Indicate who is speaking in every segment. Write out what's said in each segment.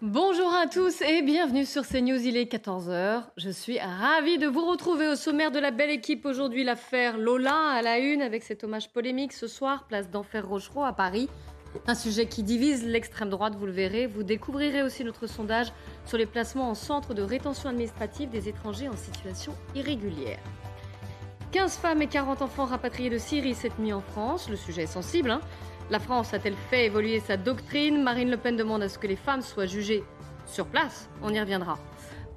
Speaker 1: Bonjour à tous et bienvenue sur CNews. Il est 14h. Je suis ravie de vous retrouver au sommaire de la belle équipe aujourd'hui. L'affaire Lola à la une avec cet hommage polémique ce soir, place d'Enfer Rochereau à Paris. Un sujet qui divise l'extrême droite, vous le verrez. Vous découvrirez aussi notre sondage sur les placements en centre de rétention administrative des étrangers en situation irrégulière. 15 femmes et 40 enfants rapatriés de Syrie cette nuit en France. Le sujet est sensible. Hein la France a-t-elle fait évoluer sa doctrine? Marine Le Pen demande à ce que les femmes soient jugées sur place. On y reviendra.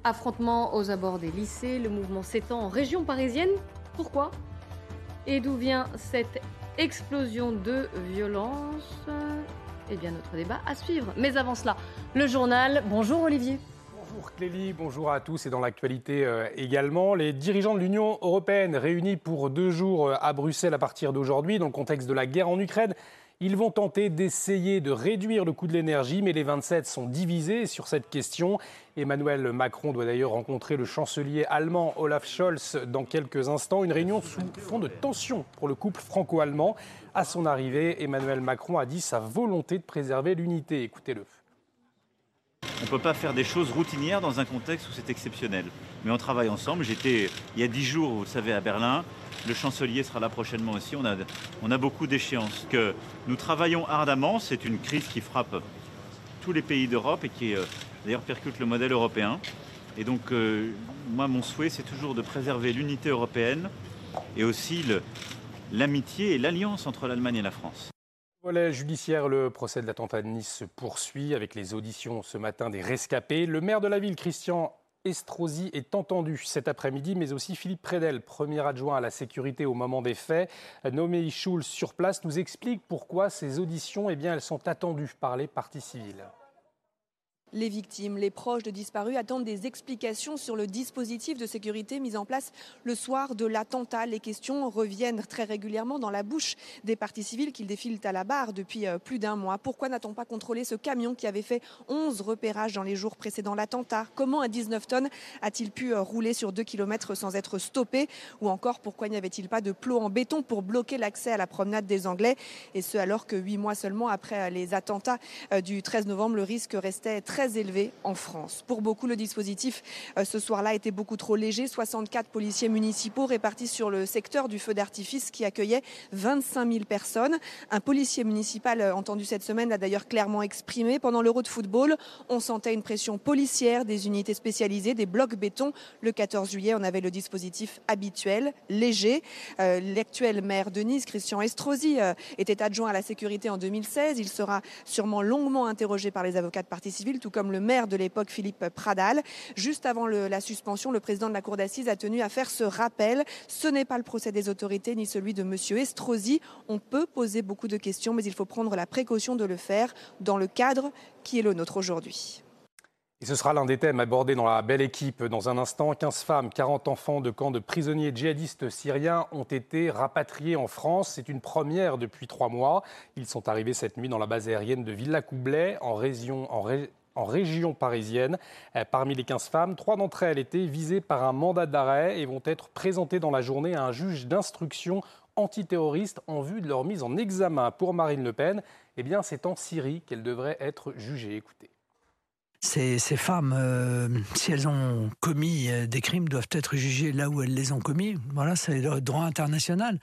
Speaker 1: Affrontement aux abords des lycées. Le mouvement s'étend en région parisienne. Pourquoi? Et d'où vient cette explosion de violence? Eh bien, notre débat à suivre. Mais avant cela, le journal. Bonjour Olivier.
Speaker 2: Bonjour Clélie, bonjour à tous et dans l'actualité euh, également. Les dirigeants de l'Union européenne réunis pour deux jours euh, à Bruxelles à partir d'aujourd'hui dans le contexte de la guerre en Ukraine. Ils vont tenter d'essayer de réduire le coût de l'énergie, mais les 27 sont divisés sur cette question. Emmanuel Macron doit d'ailleurs rencontrer le chancelier allemand Olaf Scholz dans quelques instants. Une réunion sous fond de tension pour le couple franco-allemand. À son arrivée, Emmanuel Macron a dit sa volonté de préserver l'unité. Écoutez-le.
Speaker 3: On ne peut pas faire des choses routinières dans un contexte où c'est exceptionnel. Mais on travaille ensemble. J'étais il y a dix jours, vous le savez, à Berlin. Le chancelier sera là prochainement aussi. On a, on a beaucoup d'échéances. Que nous travaillons ardemment. C'est une crise qui frappe tous les pays d'Europe et qui euh, d'ailleurs percute le modèle européen. Et donc, euh, moi, mon souhait, c'est toujours de préserver l'unité européenne et aussi l'amitié et l'alliance entre l'Allemagne et la France.
Speaker 2: Volet judiciaire, le procès de l'attentat de Nice se poursuit avec les auditions ce matin des rescapés. Le maire de la ville, Christian Estrosi, est entendu cet après-midi, mais aussi Philippe Prédel, premier adjoint à la sécurité au moment des faits, nommé Schulz sur place, nous explique pourquoi ces auditions eh sont attendues par les parties civiles.
Speaker 4: Les victimes, les proches de disparus attendent des explications sur le dispositif de sécurité mis en place le soir de l'attentat. Les questions reviennent très régulièrement dans la bouche des parties civiles qui défilent à la barre depuis euh, plus d'un mois. Pourquoi n'a-t-on pas contrôlé ce camion qui avait fait 11 repérages dans les jours précédant l'attentat? Comment un 19 tonnes a-t-il pu euh, rouler sur 2 km sans être stoppé? Ou encore pourquoi n'y avait-il pas de plots en béton pour bloquer l'accès à la promenade des Anglais? Et ce alors que huit mois seulement après euh, les attentats du 13 novembre, le risque restait très élevé en France. Pour beaucoup, le dispositif euh, ce soir-là était beaucoup trop léger. 64 policiers municipaux répartis sur le secteur du feu d'artifice qui accueillait 25 000 personnes. Un policier municipal euh, entendu cette semaine l'a d'ailleurs clairement exprimé. Pendant l'Euro de football, on sentait une pression policière, des unités spécialisées, des blocs béton. Le 14 juillet, on avait le dispositif habituel, léger. Euh, l'actuel maire de Nice, Christian Estrosi, était adjoint à la sécurité en 2016. Il sera sûrement longuement interrogé par les avocats de partie civile, tout comme le maire de l'époque, Philippe Pradal. Juste avant la suspension, le président de la Cour d'assises a tenu à faire ce rappel. Ce n'est pas le procès des autorités ni celui de M. Estrosi. On peut poser beaucoup de questions, mais il faut prendre la précaution de le faire dans le cadre qui est le nôtre aujourd'hui.
Speaker 2: Et ce sera l'un des thèmes abordés dans la belle équipe. Dans un instant, 15 femmes, 40 enfants de camps de prisonniers djihadistes syriens ont été rapatriés en France. C'est une première depuis trois mois. Ils sont arrivés cette nuit dans la base aérienne de Villacoublay, en région, en, en région parisienne. Euh, parmi les 15 femmes, trois d'entre elles étaient visées par un mandat d'arrêt et vont être présentées dans la journée à un juge d'instruction antiterroriste en vue de leur mise en examen. Pour Marine Le Pen, eh bien, c'est en Syrie qu'elle devrait être jugée. Écoutez.
Speaker 5: Ces, femmes, euh, si elles ont commis euh, des crimes, doivent être jugées là où elles les ont commis. Voilà, c'est le droit international.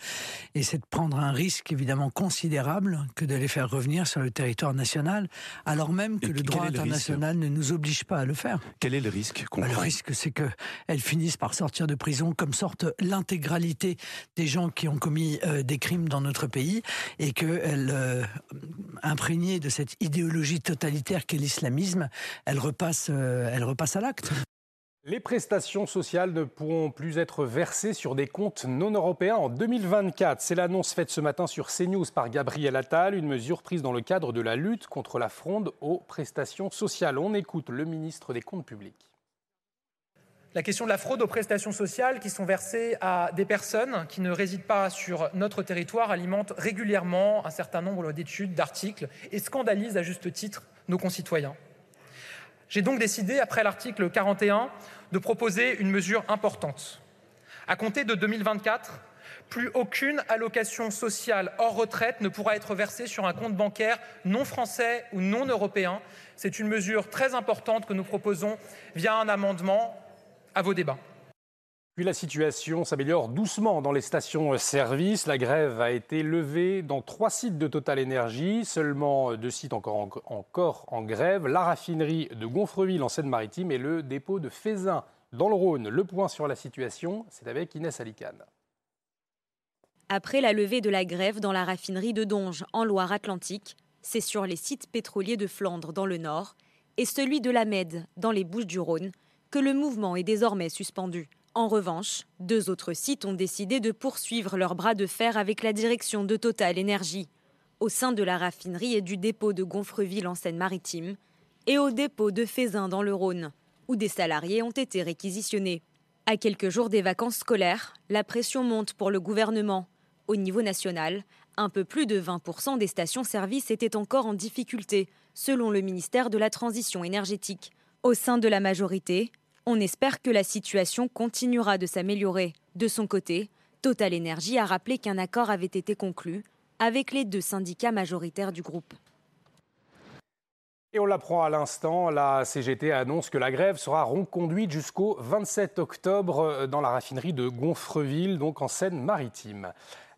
Speaker 5: Et c'est de prendre un risque évidemment considérable que de les faire revenir sur le territoire national, alors même que le droit international ne nous oblige pas à le faire.
Speaker 6: Quel est le risque
Speaker 5: bah, Le risque, c'est qu'elles finissent par sortir de prison, comme sortent l'intégralité des gens qui ont commis euh, des crimes dans notre pays, et qu'elles, imprégnées de cette idéologie totalitaire qu'est l'islamisme, elle repasse, euh, elle repasse à l'acte.
Speaker 2: Les prestations sociales ne pourront plus être versées sur des comptes non européens en 2024. C'est l'annonce faite ce matin sur CNews par Gabriel Attal, une mesure prise dans le cadre de la lutte contre la fronde aux prestations sociales. On écoute le ministre des Comptes publics.
Speaker 6: La question de la fraude aux prestations sociales qui sont versées à des personnes qui ne résident pas sur notre territoire alimente régulièrement un certain nombre d'études, d'articles et scandalise à juste titre nos concitoyens. J'ai donc décidé, après l'article 41, de proposer une mesure importante. À compter de 2024, plus aucune allocation sociale hors retraite ne pourra être versée sur un compte bancaire non français ou non européen. C'est une mesure très importante que nous proposons via un amendement à vos débats.
Speaker 2: La situation s'améliore doucement dans les stations-service. La grève a été levée dans trois sites de Total Énergie, seulement deux sites encore en, encore en grève, la raffinerie de Gonfreville en Seine-Maritime et le dépôt de Fézin dans le Rhône. Le point sur la situation, c'est avec Inès Alicane.
Speaker 7: Après la levée de la grève dans la raffinerie de Donge en Loire-Atlantique, c'est sur les sites pétroliers de Flandre dans le nord et celui de la Med dans les Bouches-du-Rhône que le mouvement est désormais suspendu. En revanche, deux autres sites ont décidé de poursuivre leur bras de fer avec la direction de Total Énergie, au sein de la raffinerie et du dépôt de Gonfreville en Seine-Maritime, et au dépôt de Fézin dans le Rhône, où des salariés ont été réquisitionnés. À quelques jours des vacances scolaires, la pression monte pour le gouvernement. Au niveau national, un peu plus de 20% des stations-service étaient encore en difficulté, selon le ministère de la Transition énergétique. Au sein de la majorité, on espère que la situation continuera de s'améliorer. De son côté, Total Energy a rappelé qu'un accord avait été conclu avec les deux syndicats majoritaires du groupe.
Speaker 2: Et on l'apprend à l'instant, la CGT annonce que la grève sera reconduite jusqu'au 27 octobre dans la raffinerie de Gonfreville, donc en Seine-Maritime.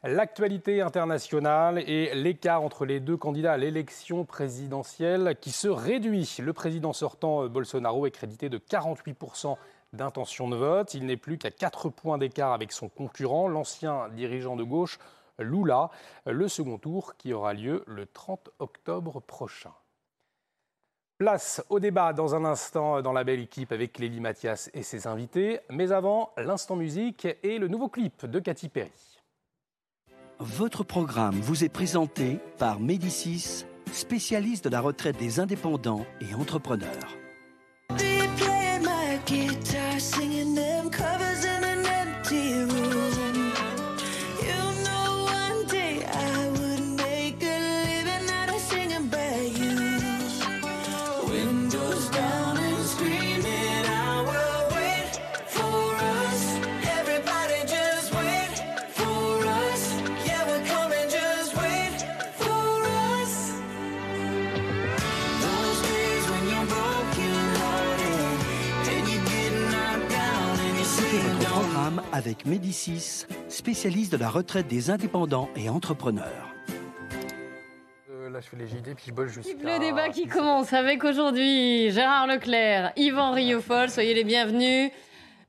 Speaker 2: L'actualité internationale et l'écart entre les deux candidats à l'élection présidentielle qui se réduit. Le président sortant Bolsonaro est crédité de 48% d'intention de vote. Il n'est plus qu'à 4 points d'écart avec son concurrent, l'ancien dirigeant de gauche Lula. Le second tour qui aura lieu le 30 octobre prochain. Place au débat dans un instant dans la belle équipe avec Lélie Mathias et ses invités. Mais avant, l'instant musique et le nouveau clip de Katy Perry.
Speaker 8: Votre programme vous est présenté par Médicis, spécialiste de la retraite des indépendants et entrepreneurs. Avec Médicis, spécialiste de la retraite des indépendants et entrepreneurs.
Speaker 2: Euh, là, je fais les JD, puis je bosse jusqu'à...
Speaker 1: Le débat qui commence avec aujourd'hui Gérard Leclerc, Yvan Riofol, soyez les bienvenus.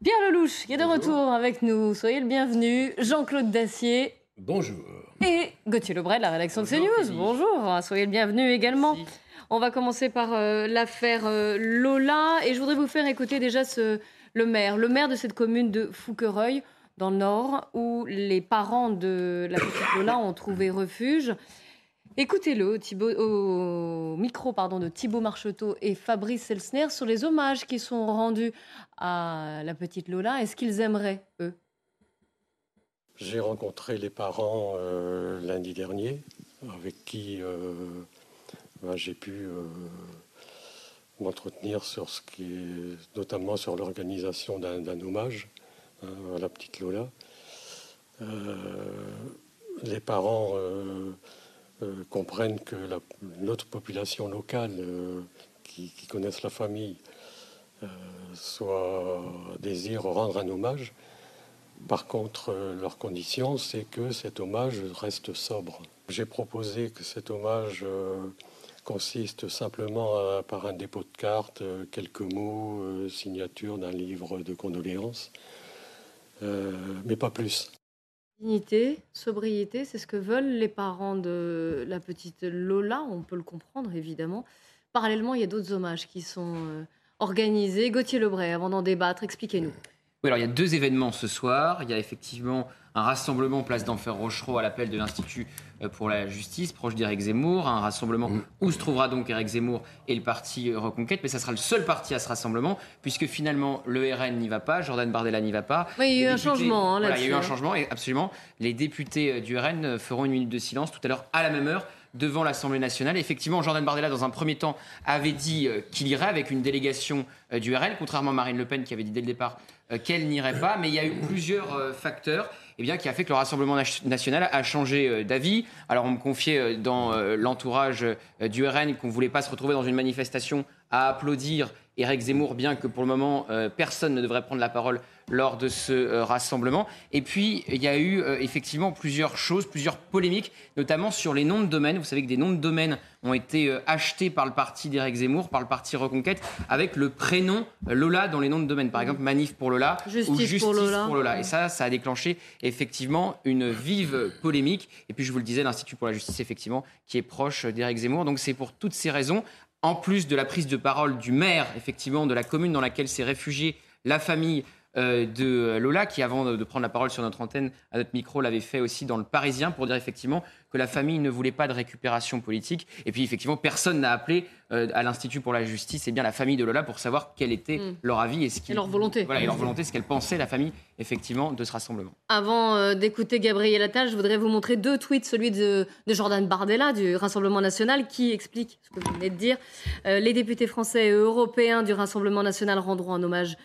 Speaker 1: Pierre Lelouch, qui est de retour avec nous, soyez le bienvenu. Jean-Claude Dacier.
Speaker 9: Bonjour.
Speaker 1: Et Gauthier Lebray de la rédaction de CNews. Bonjour, soyez le bienvenu également. On va commencer par euh, l'affaire euh, Lola et je voudrais vous faire écouter déjà ce, le maire, le maire de cette commune de Fouquereuil, dans le Nord, où les parents de la petite Lola ont trouvé refuge. Écoutez-le au, micro pardon, de Thibaut Marcheteau et Fabrice Elsner sur les hommages qui sont rendus à la petite Lola. Est-ce qu'ils aimeraient, eux
Speaker 9: J'ai rencontré les parents euh, lundi dernier, avec qui euh, ben, j'ai pu euh, m'entretenir sur ce qui est notamment sur l'organisation d'un hommage la petite Lola. Euh, les parents euh, euh, comprennent que notre population locale qui, connaissent la famille soit désire rendre un hommage. Par contre, leur condition, c'est que cet hommage reste sobre. J'ai proposé que cet hommage consiste simplement par un dépôt de cartes, euh, quelques mots, euh, signature d'un livre de condoléances, euh, mais pas plus.
Speaker 1: Dignité, sobriété, c'est ce que veulent les parents de la petite Lola, on peut le comprendre évidemment. Parallèlement, il y a d'autres hommages qui sont organisé. Gauthier Lebray, avant d'en débattre, expliquez-nous.
Speaker 10: Oui, alors il y a deux événements ce soir. Il y a effectivement un rassemblement place d'Enfer Rochereau à l'appel de l'Institut euh, pour la justice, proche d'Éric Zemmour, un rassemblement mm. où se trouvera donc Éric Zemmour et le parti Reconquête, mais ça sera le seul parti à ce rassemblement, puisque finalement le RN n'y va pas, Jordan Bardella n'y va pas.
Speaker 1: Oui, il y a eu un changement.
Speaker 10: Hein, il y a eu un hein. changement, et absolument, les députés euh, du RN feront une minute de silence tout à l'heure à la même heure devant l'Assemblée nationale. Effectivement, Jordan Bardella, dans un premier temps, avait dit euh, qu'il irait avec une délégation du RN, contrairement à Marine Le Pen qui avait dit dès le départ qu'elle n'irait pas. Mais il y a eu plusieurs facteurs eh bien, qui a fait que le Rassemblement national a changé euh, d'avis. Alors, on me confiait euh, dans euh, l'entourage du RN qu'on ne voulait pas se retrouver dans une manifestation à applaudir Éric Zemmour, bien que pour le moment, personne ne devrait prendre la parole lors de ce euh, rassemblement. Et puis, il y a eu euh, effectivement plusieurs choses, plusieurs polémiques, notamment sur les noms de domaines. Vous savez que des noms de domaines ont été euh, achetés par le parti d'Éric Zemmour, par le parti Reconquête, avec le prénom Lola dans les noms de domaines. Par exemple, Manif pour Lola
Speaker 1: Justice ou Justice pour Lola.
Speaker 10: pour Lola. Et ça, ça a déclenché effectivement une vive polémique. Et puis, je vous le disais, l'Institut pour la justice, effectivement, qui est proche d'Éric Zemmour. Donc, c'est pour toutes ces raisons, en plus de la prise de parole du maire, effectivement, de la commune dans laquelle s'est réfugiée la famille de Lola, qui avant de prendre la parole sur notre antenne, à notre micro, l'avait fait aussi dans le Parisien pour dire effectivement que la famille ne voulait pas de récupération politique. Et puis effectivement, personne n'a appelé euh, à l'Institut pour la justice et eh bien la famille de Lola pour savoir quel était mm. leur avis et, ce
Speaker 1: leur volonté.
Speaker 10: Voilà, et leur volonté, ce qu'elle pensait, la famille, effectivement, de ce rassemblement.
Speaker 1: Avant euh, d'écouter Gabriel Attal, je voudrais vous montrer deux tweets, celui de, Jordan Bardella du Rassemblement national qui explique ce que vous venez de dire. les députés français et européens du Rassemblement national rendront un hommage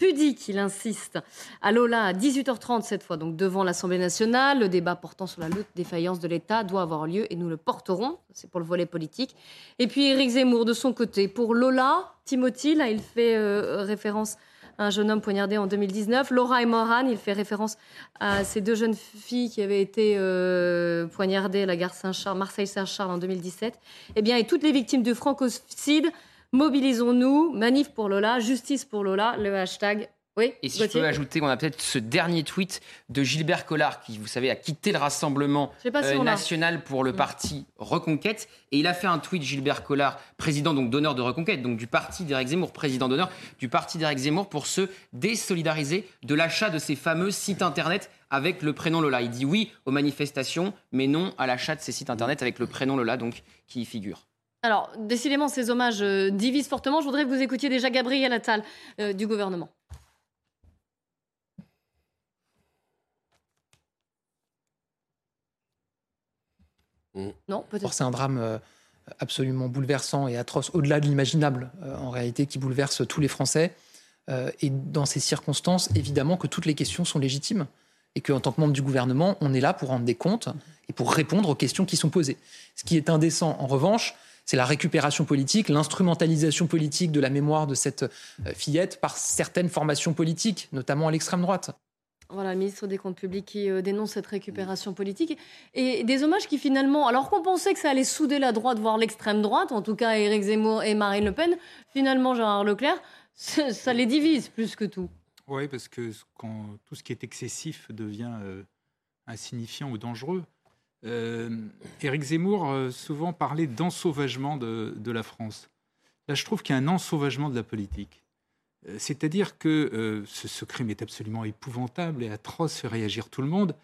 Speaker 1: pudique, il insiste, à Lola à 18h30 cette fois, donc devant l'Assemblée nationale. Le débat portant sur la lutte défaillance de l'État doit avoir lieu et nous le porterons. C'est pour le volet politique. Et puis Éric Zemmour de son côté. Pour Lola, Timothy, là, il fait euh, référence à un jeune homme poignardé en 2019. Laura et Moran, il fait référence à ces deux jeunes filles qui avaient été euh, poignardées à la gare Saint-Charles, Marseille-Saint-Charles en 2017. Eh bien, et toutes les victimes de francocide Mobilisons-nous, manif pour Lola, justice pour Lola, le hashtag. Oui,
Speaker 10: et si je peux ajouter, on a peut-être ce dernier tweet de Gilbert Collard, qui, vous savez, a quitté le Rassemblement euh, national pour le mm. parti Reconquête. Et il a fait un tweet, Gilbert Collard, président donc d'honneur de Reconquête, donc du parti d'Éric Zemmour, président d'honneur du parti d'Éric Zemmour, pour se désolidariser de l'achat de ces fameux sites internet avec le prénom Lola. Il dit oui aux manifestations, mais non à l'achat de ces sites internet avec le prénom Lola, donc qui y figure.
Speaker 1: Alors, décidément, ces hommages euh, divisent fortement. Je voudrais que vous écoutiez déjà Gabriel Attal euh, du gouvernement.
Speaker 11: Mm. Non, peut-être. C'est un drame euh, absolument bouleversant et atroce, au-delà de l'imaginable, en réalité, qui bouleverse tous les Français. et dans ces circonstances, évidemment que toutes les questions sont légitimes et qu'en tant que membre du gouvernement, on est là pour rendre des comptes et pour répondre aux questions qui sont posées. Ce qui est indécent, en revanche, c'est la récupération politique, l'instrumentalisation politique de la mémoire de cette euh, fillette par certaines formations politiques, notamment à l'extrême droite.
Speaker 1: Voilà, le ministre des Comptes publics qui euh, dénonce cette récupération politique. Et des hommages qui finalement, alors qu'on pensait que ça allait souder la droite, voire l'extrême droite, en tout cas Éric Zemmour et Marine Le Pen, finalement Gérard Leclerc, ça les divise plus que tout.
Speaker 12: Oui, parce que quand tout ce qui est excessif devient euh, insignifiant ou dangereux. Euh, Éric Zemmour euh, souvent parlait d'ensauvagement de, la France. Là, je trouve qu'il y a un ensauvagement de la politique. Euh, c'est-à-dire que ce, crime est absolument épouvantable et atroce, fait réagir tout le monde.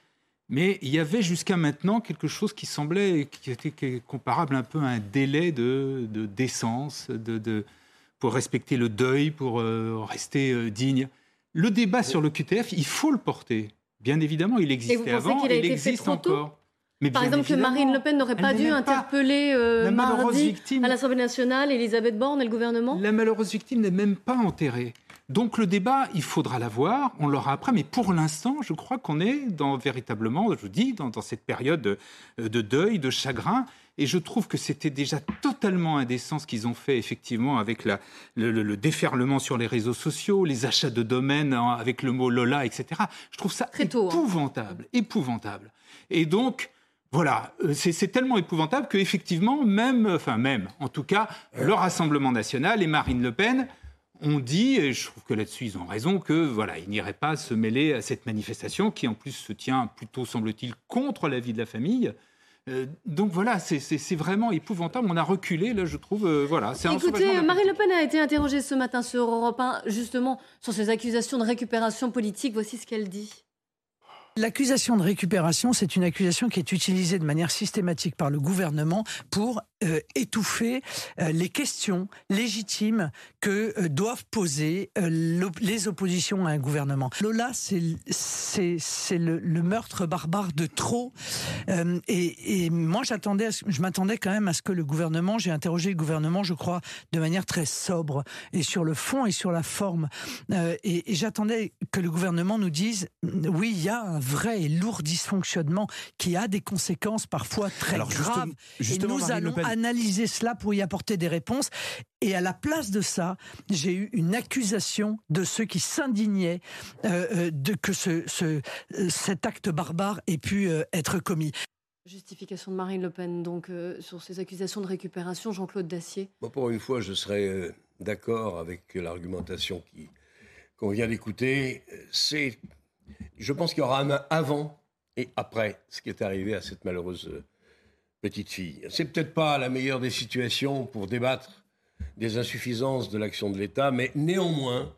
Speaker 12: Mais il y avait jusqu'à maintenant quelque chose qui semblait, qui était comparable un peu à un délai de, décence, de, pour respecter le deuil, pour rester digne. Le débat sur le QTF, il faut le porter. Bien évidemment, il existait avant, il, il existe encore.
Speaker 1: Par exemple, que Marine Le Pen n'aurait pas dû interpeller euh, mardi à l'Assemblée nationale Elisabeth Borne et le gouvernement?
Speaker 12: La malheureuse victime n'est même pas enterrée. Donc le débat, il faudra l'avoir, on l'aura après, mais pour l'instant, je crois qu'on est dans véritablement, je vous dis, dans, cette période de, deuil, de chagrin, et je trouve que c'était déjà totalement indécent ce qu'ils ont fait effectivement avec la, le, déferlement sur les réseaux sociaux, les achats de domaines avec le mot Lola, etc. Je trouve ça hein. épouvantable, épouvantable. Et donc, voilà, euh, c'est tellement épouvantable qu'effectivement, même, enfin même, en tout cas, le Rassemblement national et Marine Le Pen ont dit, et je trouve que là-dessus ils ont raison, que voilà, ils n'iraient pas se mêler à cette manifestation qui en plus se tient plutôt, semble-t-il, contre la vie de la famille. Euh, donc voilà, c'est vraiment épouvantable. On a reculé, là, je trouve. Euh, voilà,
Speaker 1: Écoutez, Marine Le Pen a été interrogée ce matin sur Europe 1, justement, sur ces accusations de récupération politique. Voici ce qu'elle dit.
Speaker 5: L'accusation de récupération, c'est une accusation qui est utilisée de manière systématique par le gouvernement pour euh, étouffer euh, les questions légitimes que euh, doivent poser les oppositions à un gouvernement. Lola, c'est le, le, meurtre barbare de trop. Et, et, moi, j'attendais, je m'attendais quand même à ce que le gouvernement, j'ai interrogé le gouvernement, je crois, de manière très sobre et sur le fond et sur la forme. et, et j'attendais que le gouvernement nous dise, oui, il y a un vrai et lourd dysfonctionnement qui a des conséquences parfois très graves.
Speaker 13: Justement, et nous allons
Speaker 5: analyser cela pour y apporter des réponses. Et à la place de ça, j'ai eu une accusation de ceux qui s'indignaient euh, euh, de que ce, ce, euh, cet acte barbare ait pu être commis.
Speaker 1: Justification de Marine Le Pen, donc, sur ces accusations de récupération, Jean-Claude Dacier.
Speaker 13: pour une fois, je serais d'accord avec l'argumentation qu'on vient d'écouter. C'est, je pense qu'il y aura un avant et après ce qui est arrivé à cette malheureuse petite fille. C'est peut-être pas la meilleure des situations pour débattre des insuffisances de l'action de l'État, mais néanmoins,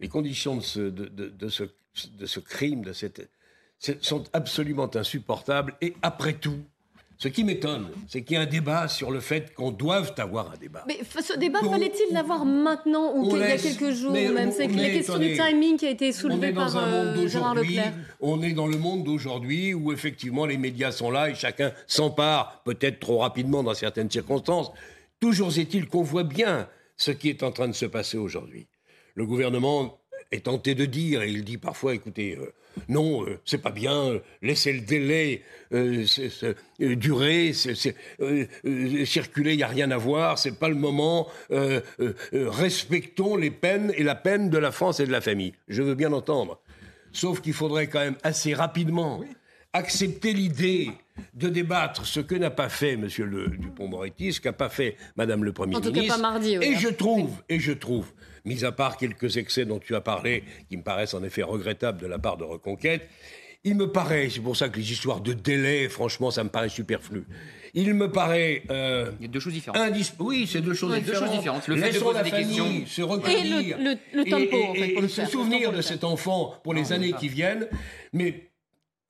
Speaker 13: les conditions de ce, crime, de cette, sont absolument insupportables. Et après tout, ce qui m'étonne, c'est qu'il y a un débat sur le fait qu'on doive avoir un débat.
Speaker 1: Mais ce débat, fallait-il l'avoir maintenant ou il y a quelques jours même C'est la question du timing qui a été soulevée par euh, Gérard Leclerc.
Speaker 13: On est dans le monde d'aujourd'hui où effectivement les médias sont là et chacun s'empare, peut-être trop rapidement dans certaines circonstances. Toujours est-il qu'on voit bien ce qui est en train de se passer aujourd'hui. Le gouvernement est tenté de dire, et il dit parfois, écoutez, euh, non, euh, c'est pas bien, laissez le délai euh, durer, circuler, il n'y a rien à voir, c'est pas le moment, respectons les peines et la peine de la France et de la famille. Je veux bien entendre. Sauf qu'il faudrait quand même assez rapidement accepter l'idée de débattre ce que n'a pas fait M. Dupont-Moretti, ce qu'a pas fait Mme le Premier ministre. et je trouve, et je trouve mis à part quelques excès dont tu as parlé, qui me paraissent en effet regrettables de la part de Reconquête, il me paraît, c'est pour ça que les histoires de délai, franchement, ça me paraît superflu. Il me paraît.
Speaker 10: Euh, il y a deux choses différentes.
Speaker 13: Oui, c'est deux choses différentes.
Speaker 10: Deux choses différentes. Le fait de poser des questions.
Speaker 13: Se recueillir,
Speaker 1: et le, le, tempo,
Speaker 13: et, et, en fait, se souvenir de cet enfant pour les années qui viennent. Mais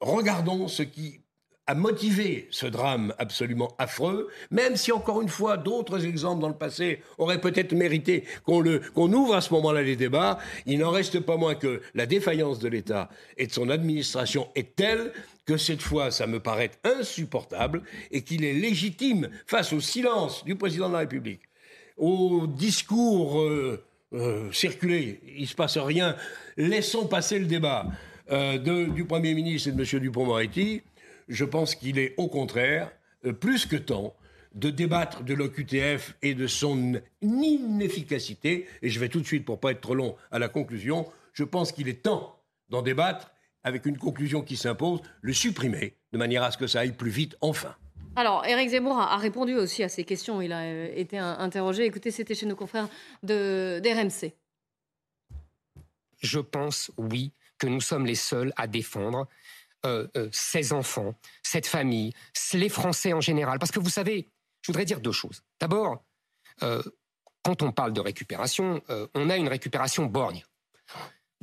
Speaker 13: regardons ce qui a motivé ce drame absolument affreux, même si encore une fois d'autres exemples dans le passé auraient peut-être mérité qu'on ouvre à ce moment-là les débats, il n'en reste pas moins que la défaillance de l'État et de son administration est telle que cette fois ça me paraît insupportable et qu'il est légitime face au silence du président de la République, au discours euh, euh, circulé, il se passe rien, laissons passer le débat euh, du Premier ministre et de M. Dupont-Moretti je pense qu'il est au contraire euh, plus que temps de débattre de l'OQTF et de son inefficacité. Et je vais tout de suite, pour pas être trop long, à la conclusion. Je pense qu'il est temps d'en débattre avec une conclusion qui s'impose, le supprimer, de manière à ce que ça aille plus vite, enfin.
Speaker 1: Alors, Éric Zemmour a, répondu aussi à ces questions. Il a euh, été interrogé. Écoutez, c'était chez nos confrères d'RMC.
Speaker 14: Je pense, oui, que nous sommes les seuls à défendre euh, euh, ces enfants, cette famille, les Français en général. Parce que vous savez, je voudrais dire deux choses. D'abord, euh, quand on parle de récupération, on a une récupération borgne.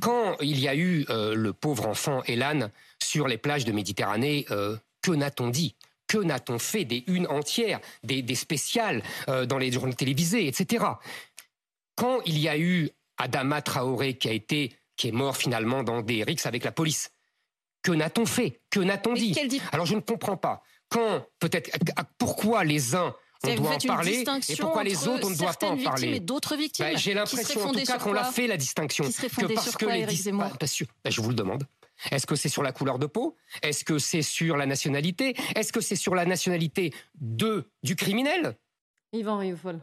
Speaker 14: Quand il y a eu le pauvre enfant Elan sur les plages de Méditerranée, que n'a-t-on dit? Que n'a-t-on fait des unes entières, des, des spéciales dans les journaux télévisés, etc. Quand il y a eu Adama Traoré qui a été, qui est mort finalement dans des rixes avec la police, que n'a-t-on fait? Que n'a-t-on dit? Alors je ne comprends pas. Quand, peut-être, pourquoi les uns on doit en parler et pourquoi les autres on ne doit pas en parler
Speaker 1: d'autres victimes
Speaker 14: bah, J'ai l'impression en tout cas qu'on l'a fait la distinction
Speaker 1: que parce que les
Speaker 14: bah, bah, je vous le demande. Est-ce que c'est sur la couleur de peau? Est-ce que c'est sur la nationalité? Est-ce que c'est sur la nationalité de du criminel?
Speaker 1: Yvan Rioufol.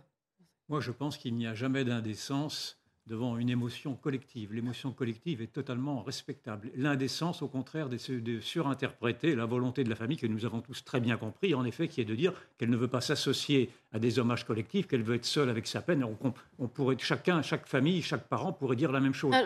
Speaker 12: Moi, je pense qu'il n'y a jamais d'indécence
Speaker 15: devant une émotion collective. L'émotion collective est totalement respectable. L'indécence, au contraire, de, de surinterpréter la volonté de la famille que nous avons tous très bien compris, en effet, qui est de dire qu'elle ne veut pas s'associer à des hommages collectifs, qu'elle veut être seule avec sa peine. On, on, pourrait, chacun, chaque famille, chaque parent pourrait dire la même chose.
Speaker 1: Ah,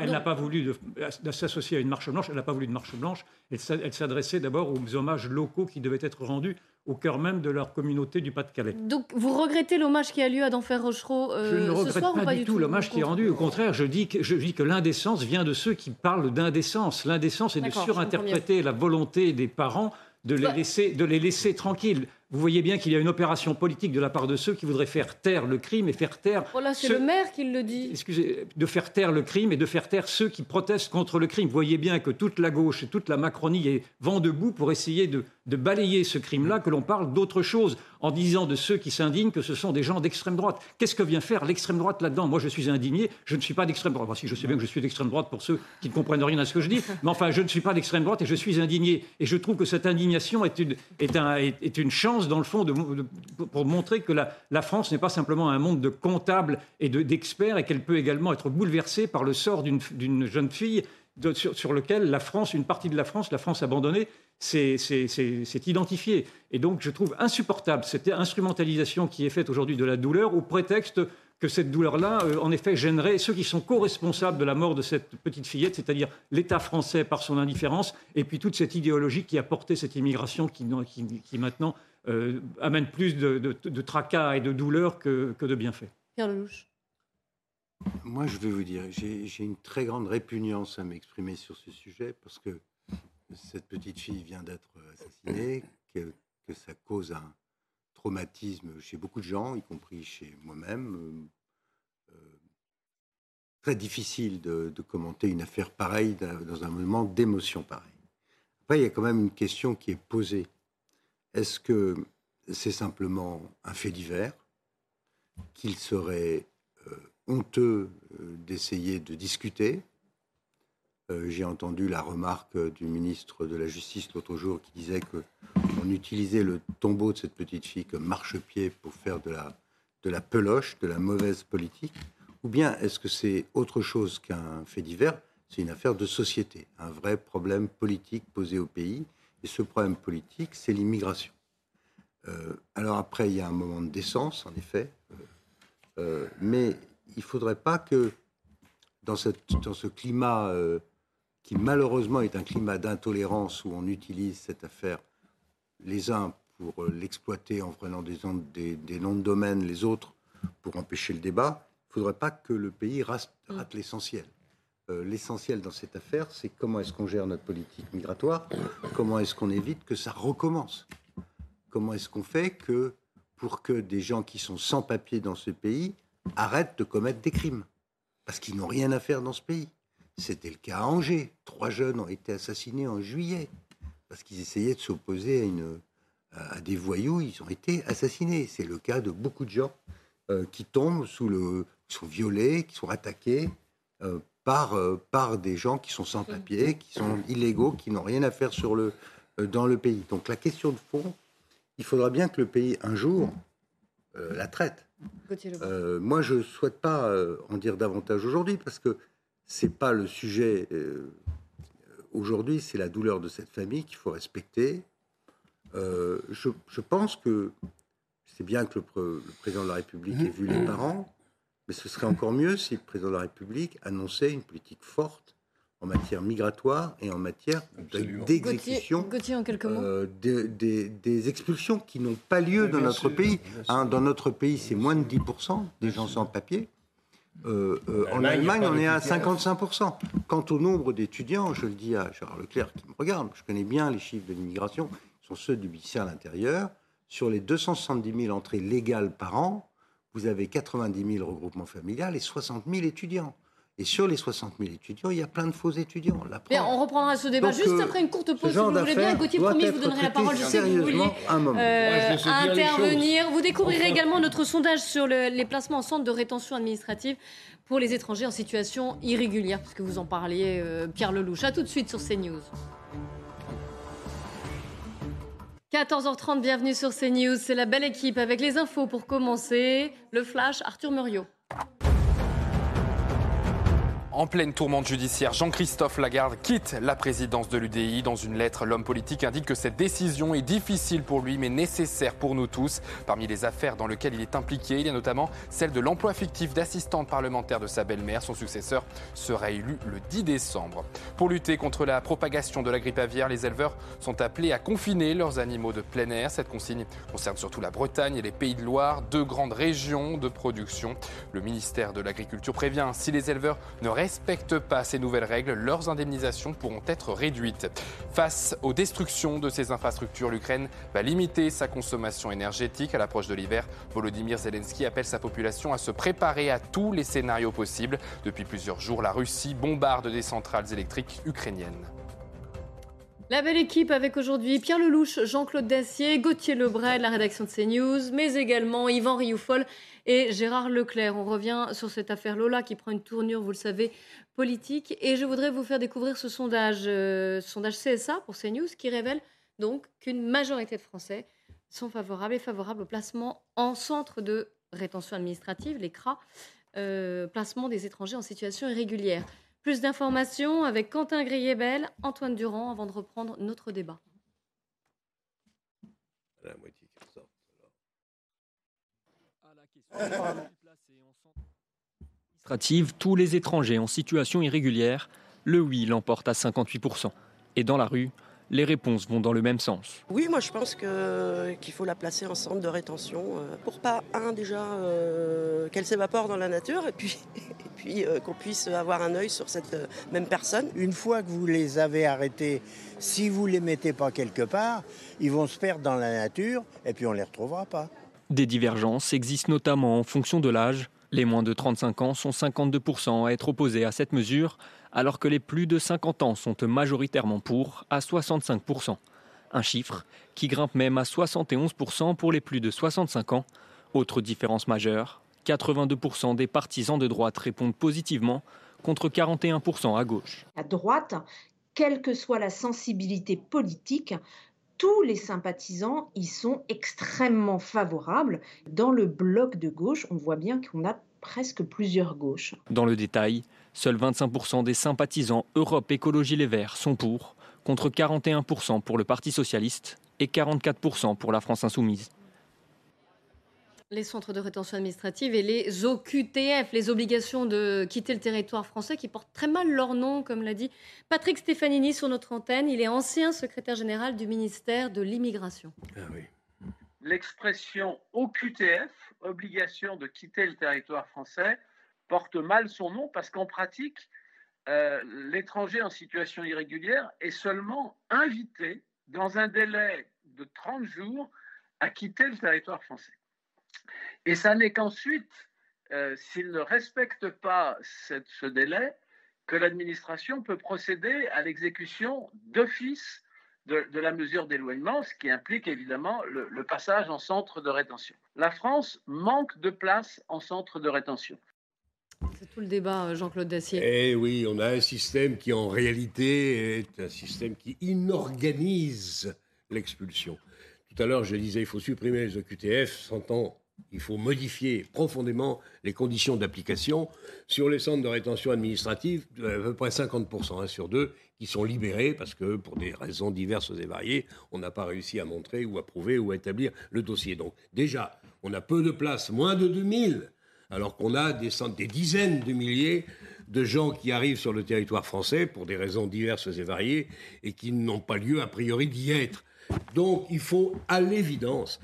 Speaker 15: elle n'a pas, voulu de, s'associer à une marche blanche, elle n'a pas voulu de marche blanche. Elle, s'adressait d'abord aux hommages locaux qui devaient être rendus au cœur même de leur communauté du Pas-de-Calais.
Speaker 1: Donc vous regrettez l'hommage qui a lieu à Denfer Rochereau
Speaker 15: euh, Je ne regrette pas, du tout, l'hommage qui est rendu. Au contraire, je dis que, je dis que l'indécence vient de ceux qui parlent d'indécence. L'indécence est de surinterpréter la volonté des parents de les, bah laisser, de les laisser tranquilles vous voyez bien qu'il y a une opération politique de la part de ceux qui voudraient faire taire le crime et faire taire.
Speaker 1: Oh là, c'est le maire qui le dit.
Speaker 15: Excusez, de faire taire le crime et de faire taire ceux qui protestent contre le crime. Vous voyez bien que toute la gauche et toute la Macronie est vent debout pour essayer de, de balayer ce crime-là, que l'on parle d'autre chose, en disant de ceux qui s'indignent que ce sont des gens d'extrême droite. Qu'est-ce que vient faire l'extrême droite là-dedans? Moi, je suis indigné, je ne suis pas d'extrême droite. si je sais bien que je suis d'extrême droite pour ceux qui ne comprennent rien à ce que je dis, mais enfin, je ne suis pas d'extrême droite et je suis indigné. Et je trouve que cette indignation est une, est un, est une chance, dans le fond, pour montrer que la, France n'est pas simplement un monde de comptables et d'experts et qu'elle peut également être bouleversée par le sort d'une jeune fille sur, lequel la France, une partie de la France, la France abandonnée, s'est identifiée. Et donc je trouve insupportable cette instrumentalisation qui est faite aujourd'hui de la douleur au prétexte que cette douleur-là, euh, en effet, gênerait ceux qui sont co-responsables de la mort de cette petite fillette, c'est-à-dire l'État français par son indifférence, et puis toute cette idéologie qui a porté cette immigration qui, qui maintenant euh, amène plus de, tracas et de douleurs que, de bienfaits.
Speaker 1: Pierre Lelouch.
Speaker 16: Moi, je vais vous dire, j'ai une très grande répugnance à m'exprimer sur ce sujet parce que cette petite fille vient d'être assassinée, que, ça cause un traumatisme chez beaucoup de gens, y compris chez moi-même. Euh, très difficile de, de, commenter une affaire pareille dans un moment d'émotion pareille. Après, il y a quand même une question qui est posée est-ce que c'est simplement un fait divers qu'il serait euh, honteux euh, d'essayer de discuter? Euh, J'ai entendu la remarque du ministre de la Justice l'autre jour qui disait qu'on utilisait le tombeau de cette petite fille comme marchepied pour faire de la, de la peloche, de la mauvaise politique. Ou bien est-ce que c'est autre chose qu'un fait divers? C'est une affaire de société, un vrai problème politique posé au pays et ce problème politique, c'est l'immigration. Euh, alors après, il y a un moment de décence, en effet, euh, euh, mais il ne faudrait pas que dans, cette, dans ce climat qui malheureusement est un climat d'intolérance où on utilise cette affaire les uns pour l'exploiter en prenant des, des, des, noms de domaine, les autres pour empêcher le débat, il ne faudrait pas que le pays rate, rate l'essentiel. L'essentiel dans cette affaire, c'est comment est-ce qu'on gère notre politique migratoire, comment est-ce qu'on évite que ça recommence. Comment est-ce qu'on fait que pour que des gens qui sont sans papier dans ce pays arrêtent de commettre des crimes Parce qu'ils n'ont rien à faire dans ce pays. C'était le cas à Angers. Trois jeunes ont été assassinés en juillet parce qu'ils essayaient de s'opposer à des voyous. Ils ont été assassinés. C'est le cas de beaucoup de gens euh, qui tombent sous le, qui sont violés, qui sont attaqués euh, par, euh, par des gens qui sont sans papier, qui sont illégaux, qui n'ont rien à faire sur le, dans le pays. Donc la question de fond, il faudra bien que le pays, un jour, euh, la traite. Euh, moi, je ne souhaite pas euh, en dire davantage aujourd'hui parce que ce n'est pas le sujet. aujourd'hui, c'est la douleur de cette famille qu'il faut respecter. Je, pense que c'est bien que le, président de la République ait vu les parents, mais ce serait encore mieux si le président de la République annonçait une politique forte en matière migratoire et en matière d'exécution
Speaker 1: euh,
Speaker 16: des, expulsions qui n'ont pas lieu dans notre pays. Hein, dans notre pays, c'est moins de 10% des gens sans papier. Euh, euh, en Allemagne, on est à 55%. Quant au nombre d'étudiants, je le dis à Gérard Leclerc qui me regarde, je connais bien les chiffres de l'immigration, sont ceux du ministère à l'Intérieur. Sur les 270 000 entrées légales par an, vous avez 90 000 regroupements familiales et 60 000 étudiants. Et sur les 60 000 étudions, il y a plein de faux étudiants.
Speaker 1: Bien, on reprendra ce débat juste euh, après une courte pause, si vous voulez bien. Gauthier, promis, je vous donnerai la parole. Je sais que vous voulez euh, intervenir. Vous découvrirez également notre sondage sur les placements en centre de rétention administrative pour les étrangers en situation irrégulière, puisque vous en parliez, euh, Pierre Lelouch. A tout de suite sur CNews. 14h30, bienvenue sur CNews. C'est la belle équipe avec les infos pour commencer. Le flash, Arthur Muriot.
Speaker 17: En pleine tourmente judiciaire, Jean-Christophe Lagarde quitte la présidence de l'UDI. Dans une lettre, l'homme politique indique que cette décision est difficile pour lui, mais nécessaire pour nous tous. Parmi les affaires dans lesquelles il est impliqué, il y a notamment celle de l'emploi fictif d'assistante parlementaire de sa belle-mère. Son successeur sera élu le 10 décembre. Pour lutter contre la propagation de la grippe aviaire, les éleveurs sont appelés à confiner leurs animaux de plein air. Cette consigne concerne surtout la Bretagne et les Pays de Loire, deux grandes régions de production. Le ministère de l'Agriculture prévient si les éleveurs ne respectent pas ces nouvelles règles, leurs indemnisations pourront être réduites. Face aux destructions de ces infrastructures, l'Ukraine va limiter sa consommation énergétique. À l'approche de l'hiver, Volodymyr Zelensky appelle sa population à se préparer à tous les scénarios possibles. Depuis plusieurs jours, la Russie bombarde des centrales électriques ukrainiennes.
Speaker 1: La belle équipe avec aujourd'hui Pierre Lelouch, Jean-Claude Dacier, Gauthier Lebray de la rédaction de CNews, mais également Yvan Rioufol et Gérard Leclerc. On revient sur cette affaire Lola qui prend une tournure, vous le savez, politique. Et je voudrais vous faire découvrir ce sondage, euh, sondage CSA pour CNews qui révèle donc qu'une majorité de Français sont favorables et favorables au placement en centre de rétention administrative, les CRA, euh, placement des étrangers en situation irrégulière. Plus d'informations avec Quentin Griebel, Antoine Durand, avant de reprendre notre débat.
Speaker 18: Tous les étrangers en situation irrégulière, le oui l'emporte à 58%. Et dans la rue, les réponses vont dans le même sens.
Speaker 19: Oui, moi je pense qu'il faut la placer en centre de rétention euh, pour pas, un, déjà, euh, qu'elle s'évapore dans la nature et puis, et puis euh, qu'on puisse avoir un œil sur cette même personne.
Speaker 20: Une fois que vous les avez arrêtés, si vous les mettez pas quelque part, ils vont se perdre dans la nature et puis on les retrouvera pas.
Speaker 18: Des divergences existent notamment en fonction de l'âge. Les moins de 35 ans sont 52% à être opposés à cette mesure, alors que les plus de 50 ans sont majoritairement pour, à 65%. Un chiffre qui grimpe même à 71% pour les plus de 65 ans. Autre différence majeure, 82% des partisans de droite répondent positivement, contre 41% à gauche.
Speaker 21: À droite, quelle que soit la sensibilité politique, tous les sympathisants y sont extrêmement favorables. Dans le bloc de gauche, on voit bien qu'on a presque plusieurs gauches.
Speaker 18: Dans le détail, seuls 25% des sympathisants Europe Écologie Les Verts sont pour, contre 41% pour le Parti socialiste et 44% pour la France insoumise
Speaker 1: les centres de rétention administrative et les OQTF, les obligations de quitter le territoire français, qui portent très mal leur nom, comme l'a dit Patrick Stefanini sur notre antenne. Il est ancien secrétaire général du ministère de l'Immigration. Ah
Speaker 22: L'expression OQTF, obligation de quitter le territoire français, porte mal son nom parce qu'en pratique, euh, l'étranger en situation irrégulière est seulement invité dans un délai de 30 jours à quitter le territoire français. Et ça n'est qu'ensuite, euh, s'il ne respecte pas ce délai, que l'administration peut procéder à l'exécution d'office de, la mesure d'éloignement, ce qui implique évidemment le, passage en centre de rétention. La France manque de places en centre de rétention.
Speaker 1: C'est tout le débat, euh, Jean-Claude Dacier.
Speaker 13: Eh oui, on a un système qui en réalité est un système qui inorganise l'expulsion. Tout à l'heure, je disais il faut supprimer les OQTF, s'entend il faut modifier profondément les conditions d'application. Sur les centres de rétention administrative, à peu près 50% sur deux qui sont libérés parce que, pour des raisons diverses et variées, on n'a pas réussi à montrer ou à prouver ou à établir le dossier. Donc, déjà, on a peu de places, moins de 2000, alors qu'on a des, des dizaines de milliers de gens qui arrivent sur le territoire français pour des raisons diverses et variées et qui n'ont pas lieu, a priori, d'y être. Donc, il faut, à l'évidence,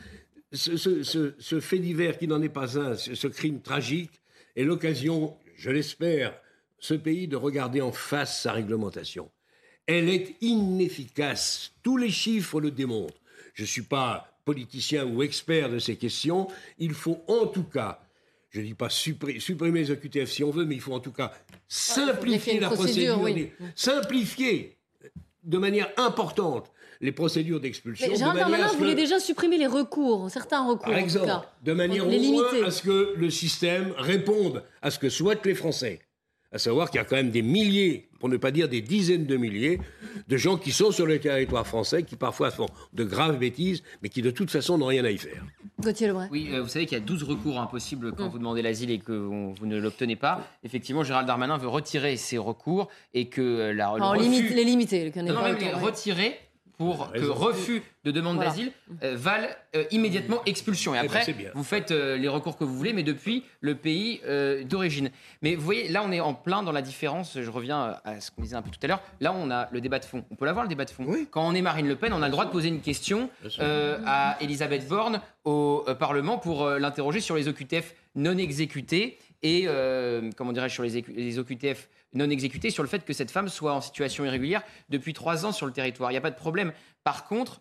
Speaker 13: ce, fait divers qui n'en est pas un, ce, crime tragique, est l'occasion, je l'espère, ce pays de regarder en face sa réglementation. Elle est inefficace. Tous les chiffres le démontrent. Je ne suis pas politicien ou expert de ces questions. Il faut en tout cas, je ne dis pas supprimer, les OQTF si on veut, mais il faut en tout cas simplifier la procédure, simplifier de manière importante les procédures d'expulsion.
Speaker 1: Gérald Darmanin voulait déjà supprimer les recours, certains recours.
Speaker 13: Par exemple, de manière au moins à ce que le système réponde à ce que souhaitent les Français, à savoir qu'il y a quand même des milliers, pour ne pas dire des dizaines de milliers, de gens qui sont sur le territoire français, qui parfois font de graves bêtises, mais qui de toute façon n'ont rien à y faire.
Speaker 1: Gauthier Lebray.
Speaker 10: Oui, euh, vous savez qu'il y a 12 recours impossibles quand
Speaker 1: Mm.
Speaker 10: vous demandez l'asile et que vous ne l'obtenez pas. Effectivement, Gérald Darmanin veut retirer ces recours et que euh, la, le
Speaker 1: En
Speaker 10: refus-
Speaker 1: limite, les limiter.
Speaker 10: non,
Speaker 1: pas
Speaker 10: même
Speaker 1: le
Speaker 10: les retirer pour que refus de demande
Speaker 1: Voilà.
Speaker 10: d'asile euh, valent euh, immédiatement expulsion. Et
Speaker 13: Eh ben,
Speaker 10: après, vous faites euh, les recours que vous voulez, mais depuis le pays euh, d'origine. Mais vous voyez, là, on est en plein dans la différence. Je reviens à ce qu'on disait un peu tout à l'heure. Là, on a le débat de fond. On peut l'avoir, le débat de fond. Quand on est Marine Le Pen, on a le droit de poser une question euh, à Elisabeth Borne au euh, Parlement pour euh, l'interroger sur les OQTF non exécutés et, euh, comment dirais-je, sur les, les OQTF non exécutés, sur le fait que cette femme soit en situation irrégulière depuis trois ans sur le territoire. Il n'y a pas de problème. Par contre,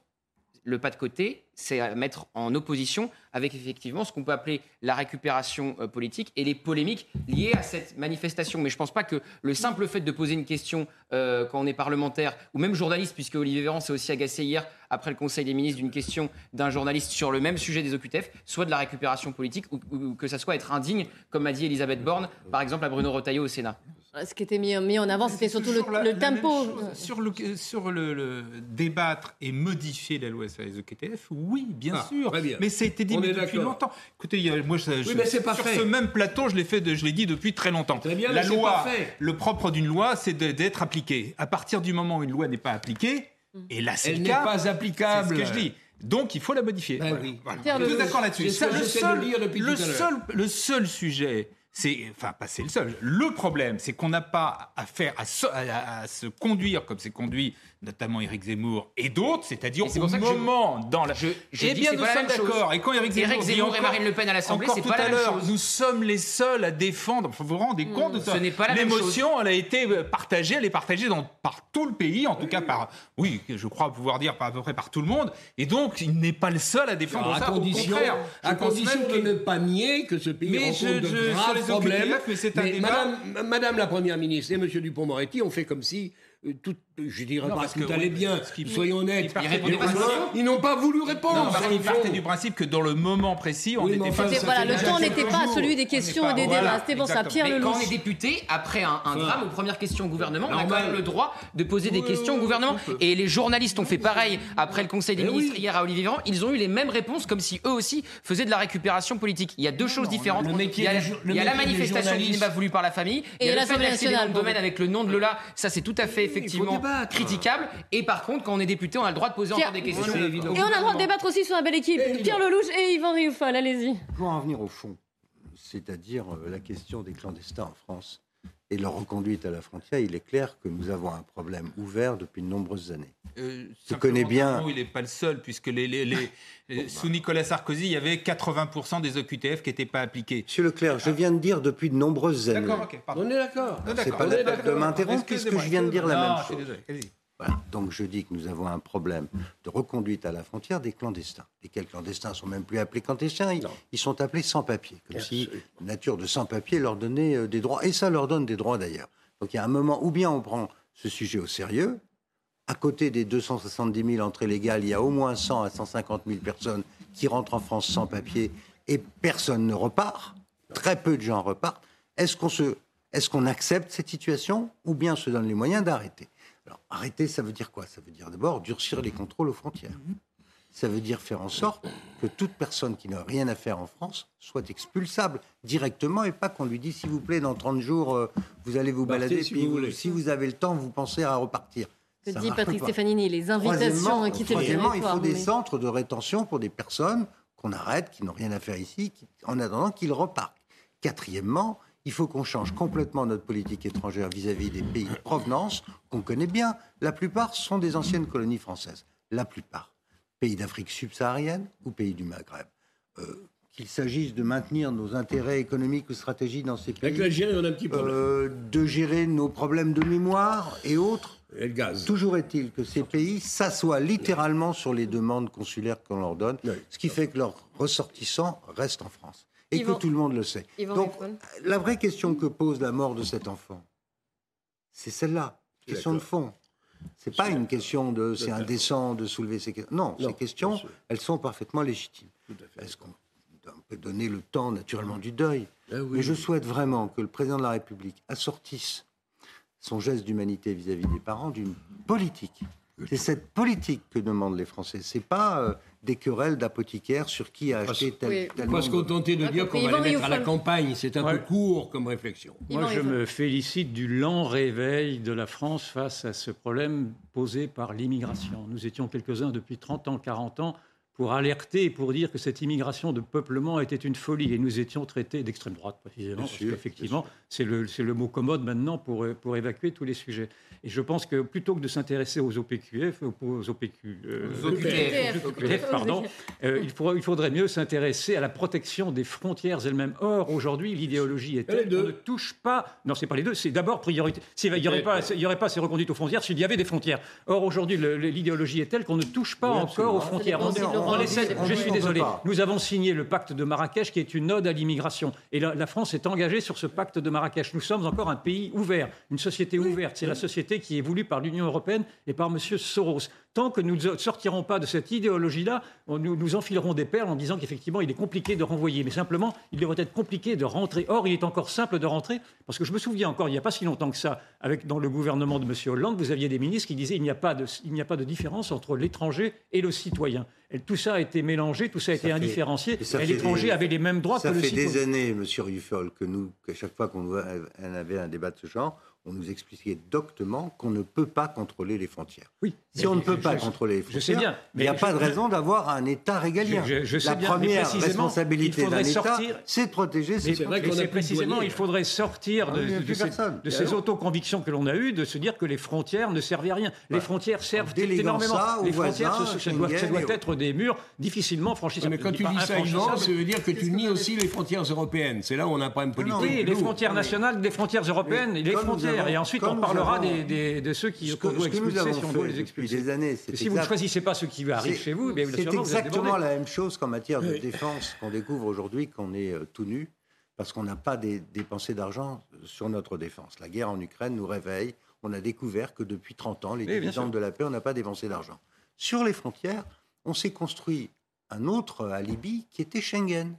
Speaker 10: le pas de côté, c'est mettre en opposition avec effectivement ce qu'on peut appeler la récupération euh, politique et les polémiques liées à cette manifestation. Mais je ne pense pas que le simple fait de poser une question euh, quand on est parlementaire ou même journaliste, puisque Olivier Véran s'est aussi agacé hier après le Conseil des ministres d'une question d'un journaliste sur le même sujet des OQTF, soit de la récupération politique ou, ou que ça soit être indigne, comme a dit Elisabeth Borne, par exemple à Bruno Retailleau au Sénat.
Speaker 1: Ce qui était mis, mis en avant, c'était surtout le, le tempo.
Speaker 12: Sur le, sur le, le débattre et modifier la loi sur les OQTF, oui, bien
Speaker 13: Ah,
Speaker 12: sûr.
Speaker 13: bien.
Speaker 12: Mais ça a été dit depuis longtemps. Écoutez, il y a- moi, je, je-
Speaker 13: mais c'est pas
Speaker 12: sur
Speaker 13: fait.
Speaker 12: ce même plateau, je l'ai fait, de- je l'ai dit depuis très longtemps.
Speaker 13: Très bien,
Speaker 12: la loi,
Speaker 13: pas fait.
Speaker 12: le propre d'une loi, c'est d'être appliquée. À partir du moment où une loi n'est pas appliquée, et là c'est
Speaker 13: Elle
Speaker 12: le
Speaker 13: n'est pas applicable.
Speaker 12: C'est ce que je dis. Donc il faut la modifier.
Speaker 13: Ben
Speaker 12: Voilà.
Speaker 13: oui.
Speaker 12: Voilà. D'accord là-dessus. Le
Speaker 13: lire depuis tout
Speaker 12: seul, le seul sujet, c'est, enfin, pas c'est le seul. Le problème, c'est qu'on n'a pas à faire, à se, à- se conduire comme s'est conduit notamment Éric Zemmour et d'autres, c'est-à-dire au
Speaker 10: ça que je-
Speaker 12: moment dans la.
Speaker 10: Je, je
Speaker 12: eh bien, nous sommes d'accord. Et quand Éric Zemmour, dit
Speaker 10: et Marine Le Pen à l'Assemblée, c'est
Speaker 12: tout
Speaker 10: pas
Speaker 12: à
Speaker 10: la même
Speaker 12: l'heure,
Speaker 10: chose.
Speaker 12: Nous sommes les seuls à défendre. Vous vous rendez compte de ça
Speaker 10: ce n'est pas la même
Speaker 12: L'émotion, elle a été partagée, elle est partagée dans, par tout le pays, en tout cas par, oui, je crois pouvoir dire par à peu près par tout le monde. Et donc, il n'est pas le seul à défendre
Speaker 13: Alors, à
Speaker 12: ça. Au
Speaker 13: condition,
Speaker 12: contraire,
Speaker 13: à condition de ne pas nier que ce pays
Speaker 12: Mais
Speaker 13: rencontre
Speaker 12: je-
Speaker 13: de graves problèmes.
Speaker 12: Mais c'est un débat.
Speaker 13: Madame, la Première ministre et Monsieur Dupont-Moretti ont fait comme si euh, tout, je dirais
Speaker 12: Non,
Speaker 13: pas
Speaker 12: parce
Speaker 13: tout
Speaker 12: que,
Speaker 13: allait
Speaker 12: oui,
Speaker 13: bien.
Speaker 12: parce qu'ils-
Speaker 13: Soyons honnêtes.
Speaker 12: ils partaient
Speaker 13: Ils n'ont pas voulu répondre.
Speaker 12: Non, parce
Speaker 13: sur
Speaker 12: qu'il
Speaker 13: le
Speaker 12: partait
Speaker 13: fond.
Speaker 12: du principe que dans le moment précis, on
Speaker 13: Oui,
Speaker 12: n'était pas.
Speaker 1: Voilà, le temps n'était pas celui des
Speaker 12: On
Speaker 1: questions et des débats. C'était pour ça. Pierre
Speaker 10: Mais quand on
Speaker 1: Lelouch.
Speaker 10: est député, après un, un drame, aux premières questions au gouvernement, on a quand même le droit de poser des questions au gouvernement. Et les journalistes ont fait pareil après le Conseil des
Speaker 13: Eh
Speaker 10: ministres hier à Olivier Véran. Ils ont eu les mêmes réponses, comme si eux aussi faisaient de la récupération politique. Il y a deux choses différentes. il y a, la- manifestation qui n'est pas voulue par la famille.
Speaker 1: Et l'Assemblée nationale,
Speaker 10: le domaine avec le nom de Lola. Ça, c'est tout à fait effectivement critiquable. Et par contre, quand on est député, on a le droit de poser
Speaker 1: Pierre-
Speaker 10: encore des questions.
Speaker 1: Et on a le droit de débattre aussi sur la belle équipe. Pierre Lelouch et Yvan Rioufol, allez-y.
Speaker 16: Pour en venir au fond, c'est-à-dire euh, la question des clandestins en France et leur reconduite à la frontière, il est clair que nous avons un problème ouvert depuis de nombreuses années.
Speaker 12: Euh,
Speaker 16: Je connais bien-
Speaker 12: il n'est pas le seul, puisque les, les- les- les- sous Nicolas Sarkozy, il y avait 80% des OQTF qui n'étaient pas appliqués.
Speaker 16: Monsieur Leclerc, je viens de dire depuis de nombreuses années.
Speaker 12: D'accord, ok, pardon.
Speaker 13: On est d'accord.
Speaker 16: C'est
Speaker 12: d'accord,
Speaker 16: pas la peine de m'interrompre puisque je viens de dire la
Speaker 12: non,
Speaker 16: même
Speaker 12: je suis
Speaker 16: chose.
Speaker 12: désolé.
Speaker 16: Voilà. Donc je dis que nous avons un problème de reconduite à la frontière des clandestins. Lesquels clandestins sont même plus appelés clandestins, ils, ils sont appelés sans-papiers, comme si la nature de sans-papiers leur donnait euh, des droits, et ça leur donne des droits d'ailleurs. Donc il y a un moment où bien on prend ce sujet au sérieux, à côté des 270 000 entrées légales, il y a au moins 100 à 150 000 personnes qui rentrent en France sans papier et personne ne repart. Très peu de gens repartent. Est-ce qu'on se, est-ce qu'on accepte cette situation ou bien on se donne les moyens d'arrêter? Alors arrêter, ça veut dire quoi? Ça veut dire d'abord durcir les contrôles aux frontières. Ça veut dire faire en sorte que toute personne qui n'a rien à faire en France soit expulsable directement et pas qu'on lui dise s'il vous plaît dans 30 jours euh, vous allez vous
Speaker 13: Partez
Speaker 16: balader
Speaker 13: si
Speaker 16: puis
Speaker 13: vous
Speaker 16: si vous avez le temps vous pensez à repartir.
Speaker 1: Que
Speaker 16: Ça
Speaker 1: dit Patrick
Speaker 16: pas.
Speaker 1: Stefanini Les invitations à quitter le
Speaker 16: troisièmement, il
Speaker 1: territoire.
Speaker 16: faut des centres de rétention pour des personnes qu'on arrête, qui n'ont rien à faire ici, qui- en attendant qu'ils repartent. Quatrièmement, il faut qu'on change complètement notre politique étrangère vis-à-vis des pays de provenance qu'on connaît bien. La plupart sont des anciennes colonies françaises. La plupart. Pays d'Afrique subsaharienne ou pays du Maghreb. Euh, Qu'il s'agisse de maintenir nos intérêts économiques ou stratégiques dans ces pays.
Speaker 13: Avec l'Algérie, on a un petit problème.
Speaker 16: Euh, de gérer nos problèmes de mémoire et autres.
Speaker 13: Et le gaz.
Speaker 16: Toujours est-il que ces pays s'assoient littéralement sur les demandes consulaires qu'on leur donne, ce qui fait que leurs ressortissants restent en France. Et
Speaker 1: Yvan-
Speaker 16: que tout le monde le sait.
Speaker 1: Yvan
Speaker 16: Donc, la vraie question que pose la mort de cet enfant, c'est celle-là. Question de fond. C'est pas une question de c'est indécent de soulever ces questions. Non, ces questions, elles sont parfaitement légitimes. Est-ce qu'on on peut donner le temps naturellement du deuil? Ah Mais je souhaite vraiment que le président de la République assortisse son geste d'humanité vis-à-vis des parents d'une politique. C'est cette politique que demandent les Français. C'est pas euh, des querelles d'apothicaires sur qui a acheté tel,
Speaker 13: oui.
Speaker 16: tel
Speaker 13: Pas se contenter de dire qu'on va les mettre à la campagne. C'est un
Speaker 15: Ouais.
Speaker 13: peu court comme réflexion.
Speaker 15: Moi, je me félicite du lent réveil de la France face à ce problème posé par l'immigration. Nous étions quelques-uns depuis 30 ans, 40 ans pour alerter et pour dire que cette immigration de peuplement était une folie. Et nous étions traités d'extrême droite, précisément,
Speaker 16: Bien
Speaker 15: parce
Speaker 16: sûr,
Speaker 15: qu'effectivement, c'est le, c'est le mot commode maintenant pour, pour évacuer tous les sujets. Et je pense que plutôt que de s'intéresser aux OPQF, aux OPQ, euh,
Speaker 10: Aux OQTF.
Speaker 15: aux OQTF, pardon, euh, il, faudrait, il faudrait mieux s'intéresser à la protection des frontières elles-mêmes. Or, aujourd'hui, l'idéologie est telle qu'on ne touche pas. Non, c'est pas les deux. C'est d'abord priorité. S'il n'y aurait, pas- il y aurait pas ces reconduites aux frontières s'il y avait des frontières. Or, aujourd'hui, l'idéologie est telle qu'on ne touche pas
Speaker 16: Oui,
Speaker 15: encore aux frontières. On, on essaie- je suis désolé. Nous avons signé le pacte de Marrakech, qui est une ode à l'immigration. Et la, la France est engagée sur ce pacte de Marrakech. Nous sommes encore un pays ouvert, une société ouverte. C'est la société qui est voulue par l'Union européenne et par M. Soros. Tant que nous ne sortirons pas de cette idéologie-là, nous, nous enfilerons des perles en disant qu'effectivement, il est compliqué de renvoyer. Mais simplement, il devrait être compliqué de rentrer. Or, il est encore simple de rentrer, parce que je me souviens encore, il n'y a pas si longtemps que ça, avec, dans le gouvernement de M. Hollande, vous aviez des ministres qui disaient qu'il n'y a, pas de- il n'y a pas de différence entre l'étranger et le citoyen. Et tout ça a été mélangé, tout ça a été
Speaker 16: fait-
Speaker 15: indifférencié,
Speaker 16: et ça
Speaker 15: et
Speaker 16: fait
Speaker 15: l'étranger
Speaker 16: des-
Speaker 15: avait les mêmes droits
Speaker 16: Ça
Speaker 15: que le
Speaker 16: fait
Speaker 15: citoyen.
Speaker 16: des années, Monsieur Ruffol, que nous, qu'à chaque fois qu'on avait un débat de ce genre, on nous expliquait doctement qu'on ne peut pas contrôler les frontières.
Speaker 15: Oui.
Speaker 16: Si on ne peut
Speaker 15: Je-
Speaker 16: pas
Speaker 15: je-
Speaker 16: contrôler les
Speaker 15: je
Speaker 16: frontières,
Speaker 15: sais bien,
Speaker 16: il n'y a
Speaker 15: mais
Speaker 16: pas
Speaker 15: je-
Speaker 16: de raison d'avoir un État régalien.
Speaker 15: Je- je sais
Speaker 16: La
Speaker 15: bien, mais
Speaker 16: première
Speaker 15: précisément,
Speaker 16: responsabilité d'un État,
Speaker 15: sortir-
Speaker 16: c'est de protéger ses
Speaker 15: Mais
Speaker 16: frontières.
Speaker 15: c'est précisément, il faudrait sortir
Speaker 16: Ah
Speaker 15: de, ces, de
Speaker 16: alors
Speaker 15: autoconvictions que l'on a eues, de se dire que les frontières ne servaient à rien. Les frontières servent énormément.
Speaker 16: ça aux
Speaker 15: les frontières,
Speaker 16: voisins,
Speaker 15: ce- ce- ça doit, être des murs difficilement franchissables.
Speaker 13: Mais quand
Speaker 15: Je
Speaker 13: tu dis ça, Yvan, ça veut dire que tu nies aussi les frontières européennes. C'est là où on a un problème politique.
Speaker 15: Oui, les frontières nationales, les frontières européennes,
Speaker 16: Mais
Speaker 15: les frontières. Et ensuite, on parlera des, des- de ceux qui qu'on doit expulser si on doit les expulser.
Speaker 16: des années,
Speaker 15: Et si vous ne choisissez pas ce qui arrive
Speaker 16: C'est-
Speaker 15: chez vous, bien
Speaker 16: C'est exactement la même chose qu'en matière de défense qu'on découvre aujourd'hui qu'on est euh, tout nu parce qu'on n'a pas dépensé d'argent sur notre défense. La guerre en Ukraine nous réveille. On a découvert que depuis 30 ans, les
Speaker 15: Oui,
Speaker 16: dividendes de la paix, on n'a pas dépensé d'argent. Sur les frontières, on s'est construit un autre alibi qui était Schengen.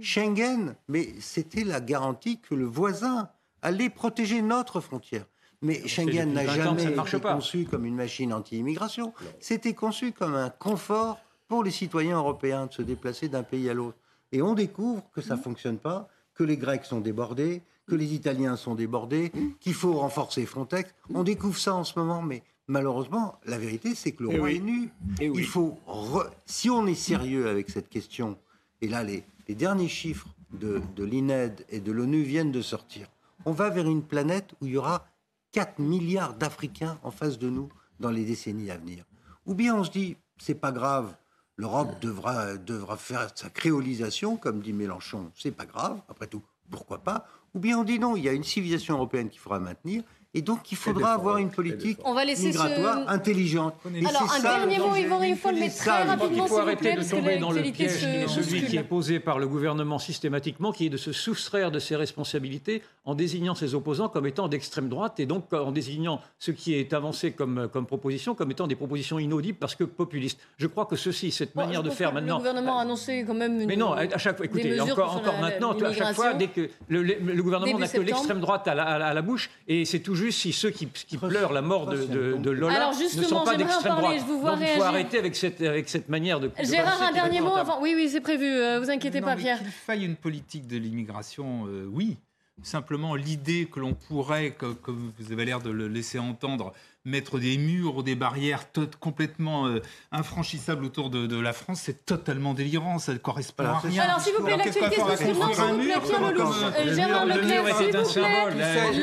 Speaker 16: Schengen, mais c'était la garantie que le voisin allait protéger notre frontière. Mais Schengen n'a
Speaker 15: depuis 20 ans que ça
Speaker 16: jamais été
Speaker 15: pas.
Speaker 16: conçu comme une machine anti-immigration. C'était conçu comme un confort pour les citoyens européens de se déplacer d'un pays à l'autre. Et on découvre que ça ne fonctionne pas, que les Grecs sont débordés, que les Italiens sont débordés, qu'il faut renforcer Frontex. On découvre ça en ce moment, mais malheureusement, la vérité, c'est que le
Speaker 13: Eh
Speaker 16: roi
Speaker 13: oui.
Speaker 16: est nu.
Speaker 13: Eh oui.
Speaker 16: Il faut, re- si on est sérieux avec cette question, et là, les, les derniers chiffres de, de l'INED et de l'ONU viennent de sortir, on va vers une planète où il y aura 4 milliards d'Africains en face de nous dans les décennies à venir. Ou bien on se dit, c'est pas grave, l'Europe devra, devra faire sa créolisation, comme dit Mélenchon, c'est pas grave, après tout, pourquoi pas Ou bien on dit non, il y a une civilisation européenne qu'il faudra maintenir, et donc il faudra avoir une politique
Speaker 1: On va laisser
Speaker 16: migratoire
Speaker 1: ce-
Speaker 16: intelligente. Et
Speaker 1: Alors, un
Speaker 16: ça,
Speaker 1: dernier mot. Yvan Rieffol, mais très rapidement,
Speaker 15: Il
Speaker 1: s'il
Speaker 15: faut
Speaker 1: vous
Speaker 15: arrêter
Speaker 1: plaît,
Speaker 15: de
Speaker 1: parce que
Speaker 15: tomber dans le piège
Speaker 1: se
Speaker 15: qui est celui qui est posé par le gouvernement systématiquement, qui est de se soustraire de ses responsabilités en désignant ses opposants comme étant d'extrême droite et donc en désignant ce qui est avancé comme, comme proposition comme étant des propositions inaudibles parce que populistes. Je crois que ceci, cette
Speaker 1: Bon,
Speaker 15: manière de faire maintenant.
Speaker 1: Le gouvernement a annoncé quand même une,
Speaker 15: Mais non, à chaque fois, écoutez, encore, encore
Speaker 1: la-
Speaker 15: maintenant, à chaque fois, dès que le, le- le gouvernement n'a que l'extrême droite à la, à la- à la bouche, et c'est tout juste si ceux qui, qui pleurent la mort de, de- de Lola
Speaker 1: Alors,
Speaker 15: ne
Speaker 1: justement,
Speaker 15: sont pas d'extrême droite.
Speaker 1: je vous vois
Speaker 15: Donc il faut arrêter avec cette, avec cette manière de.
Speaker 1: Gérard, un dernier mot avant. Oui, oui, c'est prévu. euh, vous inquiétez
Speaker 12: Non,
Speaker 1: pas,
Speaker 12: mais
Speaker 1: Pierre.
Speaker 12: Qu'il faille une politique de l'immigration, euh, oui. Simplement, l'idée que l'on pourrait, co- comme vous avez l'air de le laisser entendre, mettre des murs ou des barrières tot- complètement euh, infranchissables autour de, de la France, c'est totalement délirant. Ça ne correspond
Speaker 16: Alors,
Speaker 12: à rien.
Speaker 1: Alors, s'il vous plaît, l'actualité se s'il vous plaît, Pierre Lelouch. Gérard Leclerc, s'il vous plaît. Je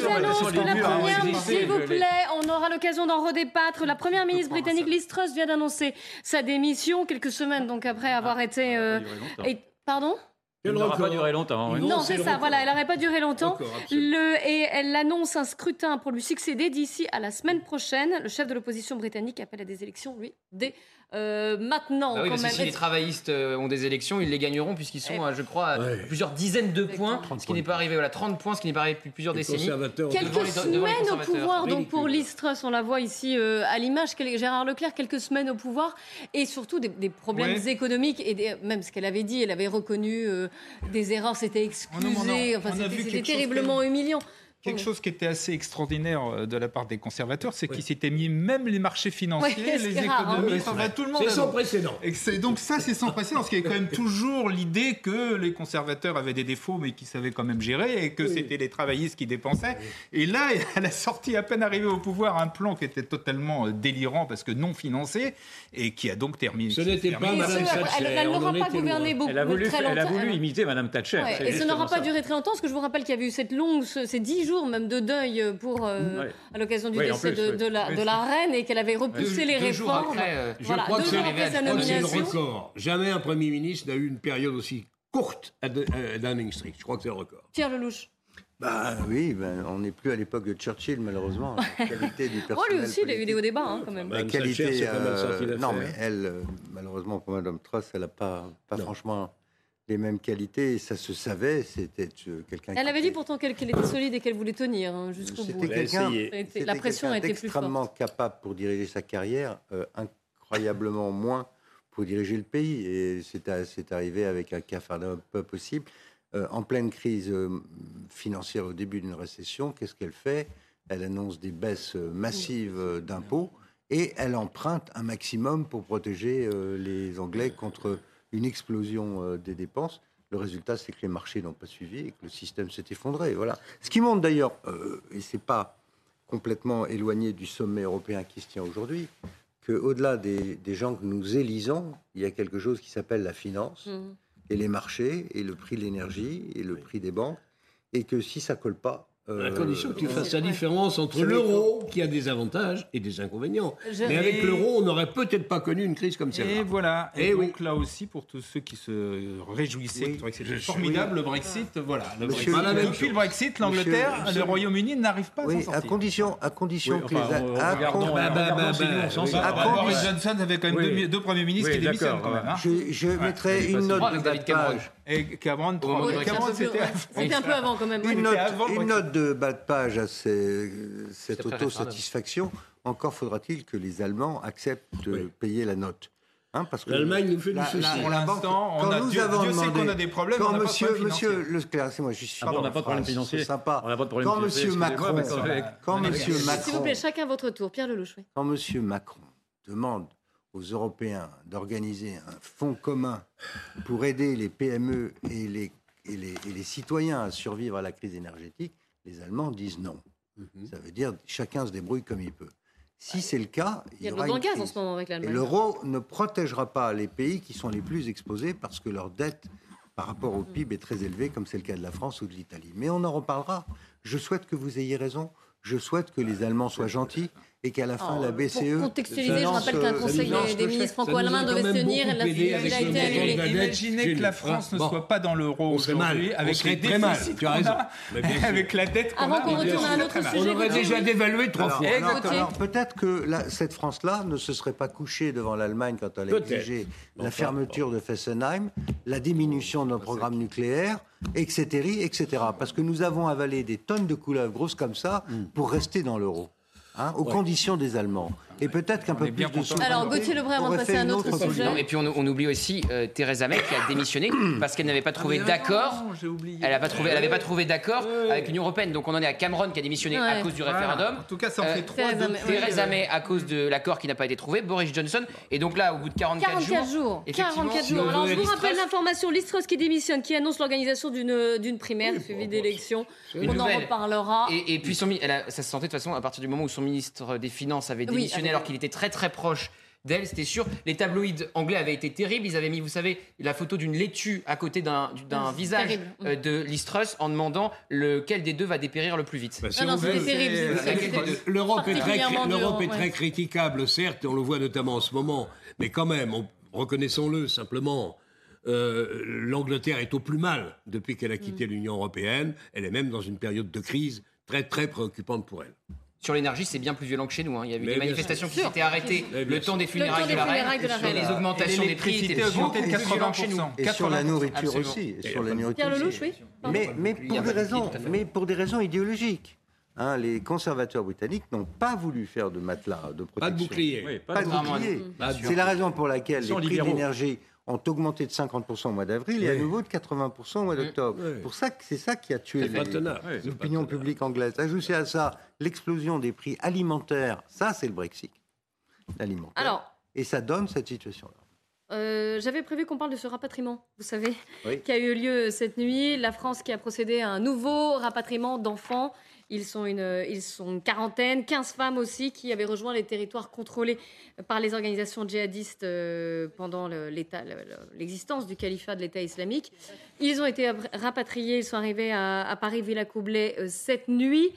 Speaker 1: vous annonce que la première, s'il vous plaît, on aura l'occasion d'en redébattre. La première ministre britannique Liz Truss vient d'annoncer sa démission quelques semaines donc après avoir été. euh, Pardon?
Speaker 15: Elle n'aura pas duré longtemps. oui.
Speaker 1: non, c'est ça, voilà, elle n'aurait pas duré longtemps.
Speaker 15: Record, absolument.
Speaker 1: Le, et elle annonce un scrutin pour lui succéder d'ici à la semaine prochaine. Le chef de l'opposition britannique appelle à des élections, lui, dès euh, maintenant,
Speaker 10: bah oui. Si les travaillistes euh, ont des élections, ils les gagneront puisqu'ils sont, euh, je crois, à plusieurs dizaines de points, ce qui n'est pas arrivé. Voilà, 30 points, ce qui n'est pas arrivé depuis plusieurs décennies.
Speaker 1: Quelques semaines au pouvoir, donc pour Listras, on la voit ici à l'image, Gérard Leclerc, quelques semaines au pouvoir, et surtout des, problèmes économiques, et même ce qu'elle avait dit, elle avait reconnu des erreurs, c'était
Speaker 12: oh excusé,
Speaker 1: enfin, c'était terriblement humiliant.
Speaker 12: Quelque mmh. chose qui était assez extraordinaire euh, de la part des conservateurs, c'est qu'ils s'étaient mis même les marchés financiers, les
Speaker 1: hein.
Speaker 12: économies, enfin,
Speaker 13: bah,
Speaker 12: tout le monde.
Speaker 13: C'est sans précédent.
Speaker 12: Et donc ça, c'est sans précédent, parce qu'il y avait quand même toujours l'idée que les conservateurs avaient des défauts, mais qu'ils savaient quand même gérer, et que c'était les travaillistes qui dépensaient. Et là, à la sortie, à peine arrivée au pouvoir, un plan qui était totalement euh, délirant, parce que non financé, et qui a donc terminé.
Speaker 13: Ce n'était pas Madame Thatcher.
Speaker 1: Elle n'aura pas gouverné beaucoup.
Speaker 15: Elle a voulu, elle a voulu imiter Madame Thatcher. Hein,
Speaker 1: et ça n'aura pas duré très longtemps, parce que je vous rappelle qu'il y avait eu cette longue, ces dix jours même de deuil euh, pour, euh, à l'occasion du décès de, la, reine et qu'elle avait repoussé les réformes.
Speaker 10: Euh,
Speaker 13: je crois
Speaker 1: deux
Speaker 13: que c'est le record. Jamais un Premier ministre n'a eu une période aussi courte à, Downing Street. Je crois que c'est le record.
Speaker 1: Pierre Lelouch.
Speaker 16: Bah oui, ben, on n'est plus à l'époque de Churchill malheureusement. La qualité du personnel.
Speaker 1: oh, lui aussi, il a eu des hauts débats hein, quand même.
Speaker 16: La qualité, non mais elle, malheureusement pour Madame Truss, elle n'a pas, pas franchement les mêmes qualités, ça se savait. C'était euh, quelqu'un.
Speaker 1: Elle avait dit pourtant qu'elle était solide et qu'elle voulait tenir hein, jusqu'au bout.
Speaker 16: Quelqu'un,
Speaker 1: la pression
Speaker 16: était
Speaker 1: extrêmement plus
Speaker 16: capable pour diriger sa carrière, euh, incroyablement moins pour diriger le pays. Et c'est arrivé avec un cafard peu possible. Euh, en pleine crise financière au début d'une récession, qu'est-ce qu'elle fait? Elle annonce des baisses massives d'impôts et elle emprunte un maximum pour protéger les Anglais contre une explosion euh, des dépenses. Le résultat, c'est que les marchés n'ont pas suivi et que le système s'est effondré. Voilà. Ce qui montre d'ailleurs, euh, et c'est pas complètement éloigné du sommet européen qui se tient aujourd'hui, qu'au-delà des, gens que nous élisons, il y a quelque chose qui s'appelle la finance
Speaker 1: mmh.
Speaker 16: et les marchés et le prix de l'énergie et le prix des banques, et que si ça colle pas, euh, à
Speaker 13: condition que tu
Speaker 16: euh,
Speaker 13: fasses la différence entre l'euro, qui a des avantages et des inconvénients. Mais avec l'euro, on n'aurait peut-être pas connu une crise comme celle-là.
Speaker 12: Et voilà. Et,
Speaker 13: eh
Speaker 12: donc là aussi, pour tous ceux qui se réjouissaient,
Speaker 16: oui.
Speaker 12: que c'était formidable le Brexit, ah. voilà. Le Brexit.
Speaker 13: Pas
Speaker 12: Depuis le Brexit, l'Angleterre, le Royaume-Uni n'arrive pas à s'en sortir.
Speaker 16: À condition, à condition que
Speaker 15: enfin,
Speaker 16: les.
Speaker 15: A...
Speaker 16: Euh,
Speaker 15: regardons,
Speaker 12: Boris Johnson avait quand même deux, premiers ministres qui démissionnent quand même. Hein.
Speaker 16: Je
Speaker 15: mettrais
Speaker 16: une note de
Speaker 10: David
Speaker 12: et Cameron,
Speaker 1: oh,
Speaker 12: c'était
Speaker 1: un peu avant quand même.
Speaker 16: Une note,
Speaker 12: avant,
Speaker 16: une note de bas de page à ces, cette autosatisfaction. Encore faudra-t-il que les Allemands acceptent oui. de payer la note. Hein,
Speaker 13: L'Allemagne nous fait du souci.
Speaker 12: Pour l'instant, on a,
Speaker 16: nous avons demandé,
Speaker 12: qu'on a des problèmes.
Speaker 16: Quand
Speaker 12: on monsieur, pas
Speaker 16: monsieur Leclerc, c'est moi, je suis.
Speaker 15: Ah bon, on n'a pas de problème financier.
Speaker 16: C'est sympa.
Speaker 15: On n'a pas de problème
Speaker 16: quand. Monsieur Macron,
Speaker 15: quand
Speaker 16: monsieur Macron.
Speaker 1: S'il vous plaît, chacun votre tour. Pierre Lelouch.
Speaker 16: Quand monsieur Macron demande aux Européens d'organiser un fonds commun pour aider les PME et les, citoyens à survivre à la crise énergétique, les Allemands disent non.
Speaker 1: Mhm.
Speaker 16: Ça veut dire chacun se débrouille comme il peut. Si c'est le cas,
Speaker 1: il y, a
Speaker 16: aura une
Speaker 1: crise. en ce moment avec l'Allemagne.
Speaker 16: L'euro ne protégera pas les pays qui sont les plus exposés parce que leur dette par rapport au mhm. PIB est très élevée, comme c'est le cas de la France ou de l'Italie. Mais on en reparlera. Je souhaite que vous ayez raison. Je souhaite que les Allemands soient gentils et qu'à la fin,
Speaker 1: oh,
Speaker 16: la BCE.
Speaker 1: Pour contextualiser, je rappelle qu'un
Speaker 16: euh,
Speaker 1: conseil des, ministres franco-allemands devait se tenir.
Speaker 12: Imaginez que la France ne soit pas dans l'euro aujourd'hui, avec les déficits qu'on a, avec la dette qu'on.
Speaker 1: Avant qu'on retourne à un autre sujet.
Speaker 13: On aurait déjà dévalué trois fois.
Speaker 16: Alors peut-être que cette France-là ne se serait pas couchée devant l'Allemagne quand elle a exigé la fermeture de Fessenheim, la diminution de nos programmes nucléaires, etc., etc. Parce que nous avons avalé des tonnes de couleuvres grosses comme ça pour rester dans l'euro. Hein, aux conditions des Allemands et peut-être qu'un peu plus de.
Speaker 1: Alors Gauthier Lebray, avant de passer à un autre, sujet.
Speaker 10: Non, et puis on, oublie aussi euh, Theresa May qui a démissionné parce qu'elle n'avait pas trouvé
Speaker 12: ah, d'accord.
Speaker 10: Elle n'avait pas trouvé, pas trouvé d'accord avec l'Union européenne. Donc on en est à Cameron qui a démissionné à cause du référendum.
Speaker 12: En tout cas, ça en fait euh, trois.
Speaker 1: Theresa May
Speaker 10: à cause de l'accord qui n'a pas été trouvé. Boris Johnson et donc là, au bout de 44,
Speaker 1: 44 jours, 44 jours. Alors je vous rappelle l'information Listros qui démissionne, qui annonce l'organisation d'une euh, primaire suivie d'élections. On en reparlera.
Speaker 10: Et puis ça se sentait de toute façon à partir du moment où son ministre des Finances avait démissionné alors qu'il était très très proche d'elle, c'était sûr. Les tabloïds anglais avaient été terribles. Ils avaient mis, vous savez, la photo d'une laitue à côté d'un visage
Speaker 1: terrible.
Speaker 10: Euh, de Listrus en demandant lequel des deux va dépérir le plus vite.
Speaker 13: Bah, L'Europe est, très, est très critiquable, certes, on le voit notamment en ce moment, mais quand même, reconnaissons-le simplement. Euh, L'Angleterre est au plus mal depuis qu'elle a quitté l'Union européenne. Elle est même dans une période de crise très très préoccupante pour elle.
Speaker 10: Sur l'énergie, c'est bien plus violent que chez nous. hein. Il y a eu
Speaker 13: Mais
Speaker 10: des manifestations
Speaker 13: sûr.
Speaker 10: qui s'étaient arrêtées le temps des funérailles
Speaker 1: Le
Speaker 10: de
Speaker 1: temps
Speaker 10: la
Speaker 1: des funérailles de la
Speaker 10: reine. Et
Speaker 1: reine.
Speaker 10: les augmentations des prix étaient
Speaker 12: L'électricité a
Speaker 10: beaucoup
Speaker 12: augmenté de
Speaker 10: plus violentes chez nous.
Speaker 12: 80%.
Speaker 16: Et sur la
Speaker 12: 80%,
Speaker 16: nourriture
Speaker 10: absolument.
Speaker 16: aussi. Et sur la nourriture.
Speaker 1: Lelouch, oui.
Speaker 16: Mais, pour, des raisons,
Speaker 10: tout à fait.
Speaker 16: mais pour des raisons idéologiques. Hein, les conservateurs britanniques n'ont pas voulu faire de matelas de protection.
Speaker 13: Pas de bouclier.
Speaker 15: Oui,
Speaker 16: Pas de bouclier. C'est la raison pour laquelle les prix l'énergie ont augmenté de 50% au mois d'avril et à nouveau de 80% au mois d'octobre.
Speaker 13: Oui.
Speaker 16: Pour ça que c'est ça qui a tué l'opinion publique anglaise. Ajoutez à ça l'explosion des prix alimentaires, ça c'est le Brexit alimentaire.
Speaker 1: Alors,
Speaker 16: et ça donne cette situation-là.
Speaker 1: Euh, J'avais prévu qu'on parle de ce rapatriement, vous savez,
Speaker 16: Oui.
Speaker 1: qui a eu lieu cette nuit. La France qui a procédé à un nouveau rapatriement d'enfants. Ils sont, une, ils sont une quarantaine, 15 femmes aussi, qui avaient rejoint les territoires contrôlés par les organisations djihadistes euh, pendant l'existence du califat de l'État islamique. Ils ont été rapatriés, ils sont arrivés à, à Paris-Villacoublay euh, cette nuit.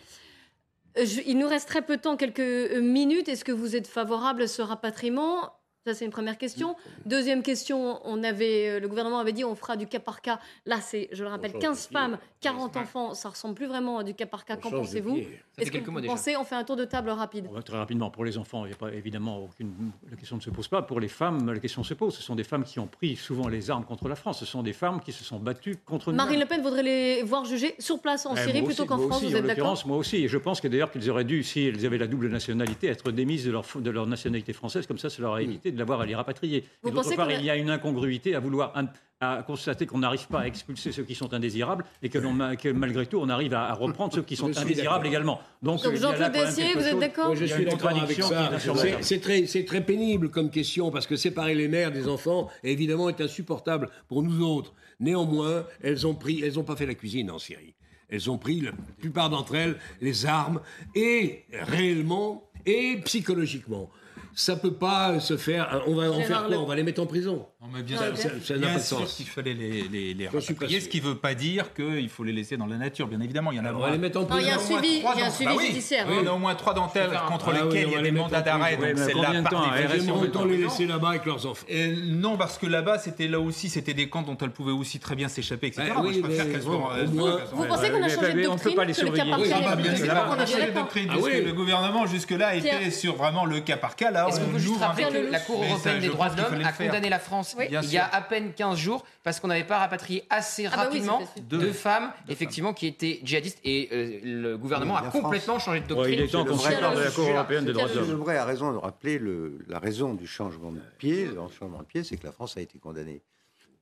Speaker 1: Euh, il nous reste très peu de temps, quelques euh, minutes. Est-ce que vous êtes favorable à ce rapatriement? Ça, c'est une première question. Deuxième question, on avait, euh, le gouvernement avait dit on fera du cas par cas. Là, c'est, je le rappelle,
Speaker 13: change
Speaker 1: 15
Speaker 13: de
Speaker 1: femmes, 40 enfants. Ça ressemble plus vraiment à du cas par cas. Qu'en pensez-vous Est-ce que vous pensez On fait un tour de table rapide.
Speaker 15: Bon, Très rapidement, pour les enfants, il n'y a pas évidemment aucune. La question ne se pose pas. Pour les femmes, la question se pose. Ce sont des femmes qui ont pris souvent les armes contre la France. Ce sont des femmes qui se sont battues contre nous.
Speaker 1: Marine Le Pen voudrait les voir juger sur place en
Speaker 15: Eh,
Speaker 1: Syrie plutôt qu'en France.
Speaker 15: aussi,
Speaker 1: Vous êtes d'accord
Speaker 15: moi aussi. Et je pense que d'ailleurs qu'ils auraient dû, si elles avaient la double nationalité, être démises de leur, de leur nationalité française. Comme ça, ça leur a évité de l'avoir à les rapatrier.
Speaker 1: Vous
Speaker 15: et d'autre part,
Speaker 1: a-
Speaker 15: il y a une incongruité à vouloir un- à constater qu'on n'arrive pas à expulser ceux qui sont indésirables et que, l'on ma- que malgré tout, on arrive à, à reprendre ceux qui sont indésirables
Speaker 13: d'accord.
Speaker 15: également. Donc,
Speaker 1: Donc
Speaker 15: là
Speaker 1: Jean-Claude Dessier, vous êtes d'accord
Speaker 13: je suis d'accord avec ça. C'est- très, c'est très pénible comme question parce que séparer les mères des enfants, évidemment, est insupportable pour nous autres. Néanmoins, elles ont pris, elles n'ont pas fait la cuisine en Syrie. Elles ont pris, la plupart d'entre elles, les armes et réellement et psychologiquement. Ça peut pas se faire. On va en faire quoi On va les mettre en prison.
Speaker 12: Non, mais bien sûr,
Speaker 13: ça- ça
Speaker 12: bien qu'il fallait les, les, rapatrier, ce qui ne veut pas dire qu'il faut les laisser dans la nature. Bien évidemment, il y en a
Speaker 13: On va les mettre en
Speaker 1: Non, il y a un
Speaker 13: prison.
Speaker 12: au moins
Speaker 1: suivi,
Speaker 12: trois
Speaker 1: il y a un
Speaker 12: dans-
Speaker 1: suivi
Speaker 12: Bah oui.
Speaker 1: judiciaire. Hein.
Speaker 12: il y en a au moins trois d'entre elles contre
Speaker 13: Ah
Speaker 12: lesquelles il y a
Speaker 13: les
Speaker 12: des mandats d'arrêt. Donc
Speaker 15: Oui, mais
Speaker 12: celle-là,
Speaker 15: combien de
Speaker 12: par
Speaker 15: temps,
Speaker 12: définition,
Speaker 15: RSI,
Speaker 13: J'aimerais
Speaker 15: on
Speaker 13: autant
Speaker 15: veut
Speaker 13: les laisser là-bas avec leurs enfants.
Speaker 12: Et non, parce que là-bas, c'était là aussi, c'était des camps dont elles pouvaient aussi très bien s'échapper, etc.
Speaker 13: Oui,
Speaker 12: je préfère qu'elles soient.
Speaker 1: Vous pensez qu'on a changé de
Speaker 15: mais on ne peut
Speaker 1: doctrine le cas par cas
Speaker 12: bah, évidemment,
Speaker 1: On
Speaker 12: a changé de doctrine, puisque
Speaker 13: oui.
Speaker 12: le gouvernement jusque-là était sur vraiment le cas par cas. Là,
Speaker 10: Est-ce qu'on
Speaker 12: on
Speaker 10: peut juste rappeler
Speaker 12: peu-
Speaker 10: que la Cour européenne des droits de l'homme a condamné la France
Speaker 1: Oui.
Speaker 10: Il y a à peine 15 jours parce qu'on n'avait pas rapatrié assez
Speaker 1: Ah bah oui,
Speaker 10: rapidement deux, femmes, effectivement, qui étaient djihadistes. Et euh, le gouvernement
Speaker 16: Oui,
Speaker 10: a
Speaker 16: France.
Speaker 10: complètement changé de
Speaker 15: Ouais,
Speaker 10: doctrine.
Speaker 15: il est temps qu'on de la Cour européenne des droits de l'homme.
Speaker 16: Lebray a raison de rappeler le- la raison du changement de pied. Le changement de pied, c'est que la France a été condamnée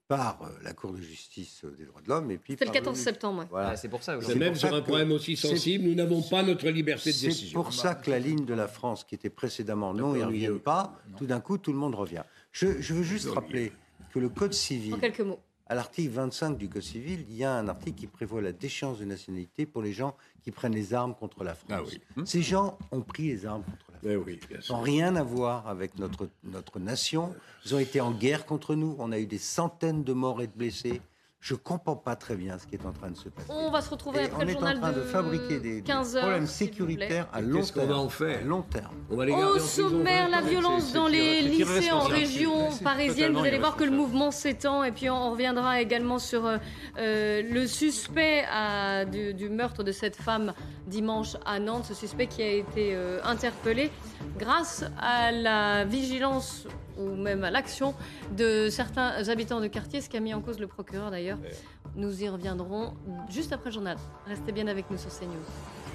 Speaker 16: par euh, la Cour de justice euh, des droits de l'homme et puis
Speaker 1: C'était le
Speaker 16: par
Speaker 1: 14 septembre. ouais.
Speaker 16: Voilà.
Speaker 10: Ah, c'est pour ça.
Speaker 13: C'est même sur un problème aussi
Speaker 16: c'est-
Speaker 13: sensible, nous n'avons pas notre liberté de
Speaker 16: C'est
Speaker 13: décision.
Speaker 16: pour ça que la ligne de la France, qui était précédemment non, ils ne reviennent pas, tout d'un coup, tout le monde revient. Je, je veux juste rappeler que le Code civil,
Speaker 1: En quelques mots.
Speaker 16: à l'article 25 du Code civil, il y a un article qui prévoit la déchéance de nationalité pour les gens qui prennent les armes contre la France.
Speaker 13: Ah oui.
Speaker 16: Ces gens ont pris les armes contre la France.
Speaker 13: Eh oui, bien sûr.
Speaker 16: Ils n'ont rien à voir avec notre, notre nation. Ils ont été en guerre contre nous. On a eu des centaines de morts et de blessés. Je ne comprends pas très bien ce qui est en train de se passer.
Speaker 1: On va se retrouver
Speaker 16: Et
Speaker 1: après
Speaker 16: on
Speaker 1: le
Speaker 16: est en
Speaker 1: journal
Speaker 16: train de,
Speaker 1: de
Speaker 16: fabriquer des, des
Speaker 1: 15 heures,
Speaker 16: problèmes sécuritaires à long
Speaker 13: qu'est-ce qu'on
Speaker 16: terme.
Speaker 13: va en faire?
Speaker 16: À long terme.
Speaker 13: On va les
Speaker 1: Au sommaire,
Speaker 13: 20
Speaker 1: la violence dans les lycées en région parisienne. Vous allez voir que le mouvement s'étend et puis on reviendra également sur euh, euh, le suspect à- du, du meurtre de cette femme dimanche à Nantes. Ce suspect qui a été euh, interpellé grâce à la vigilance ou même à l'action de certains habitants de quartier, ce qui a mis en cause le procureur d'ailleurs. Nous y reviendrons juste après le journal. Restez bien avec nous sur CNews.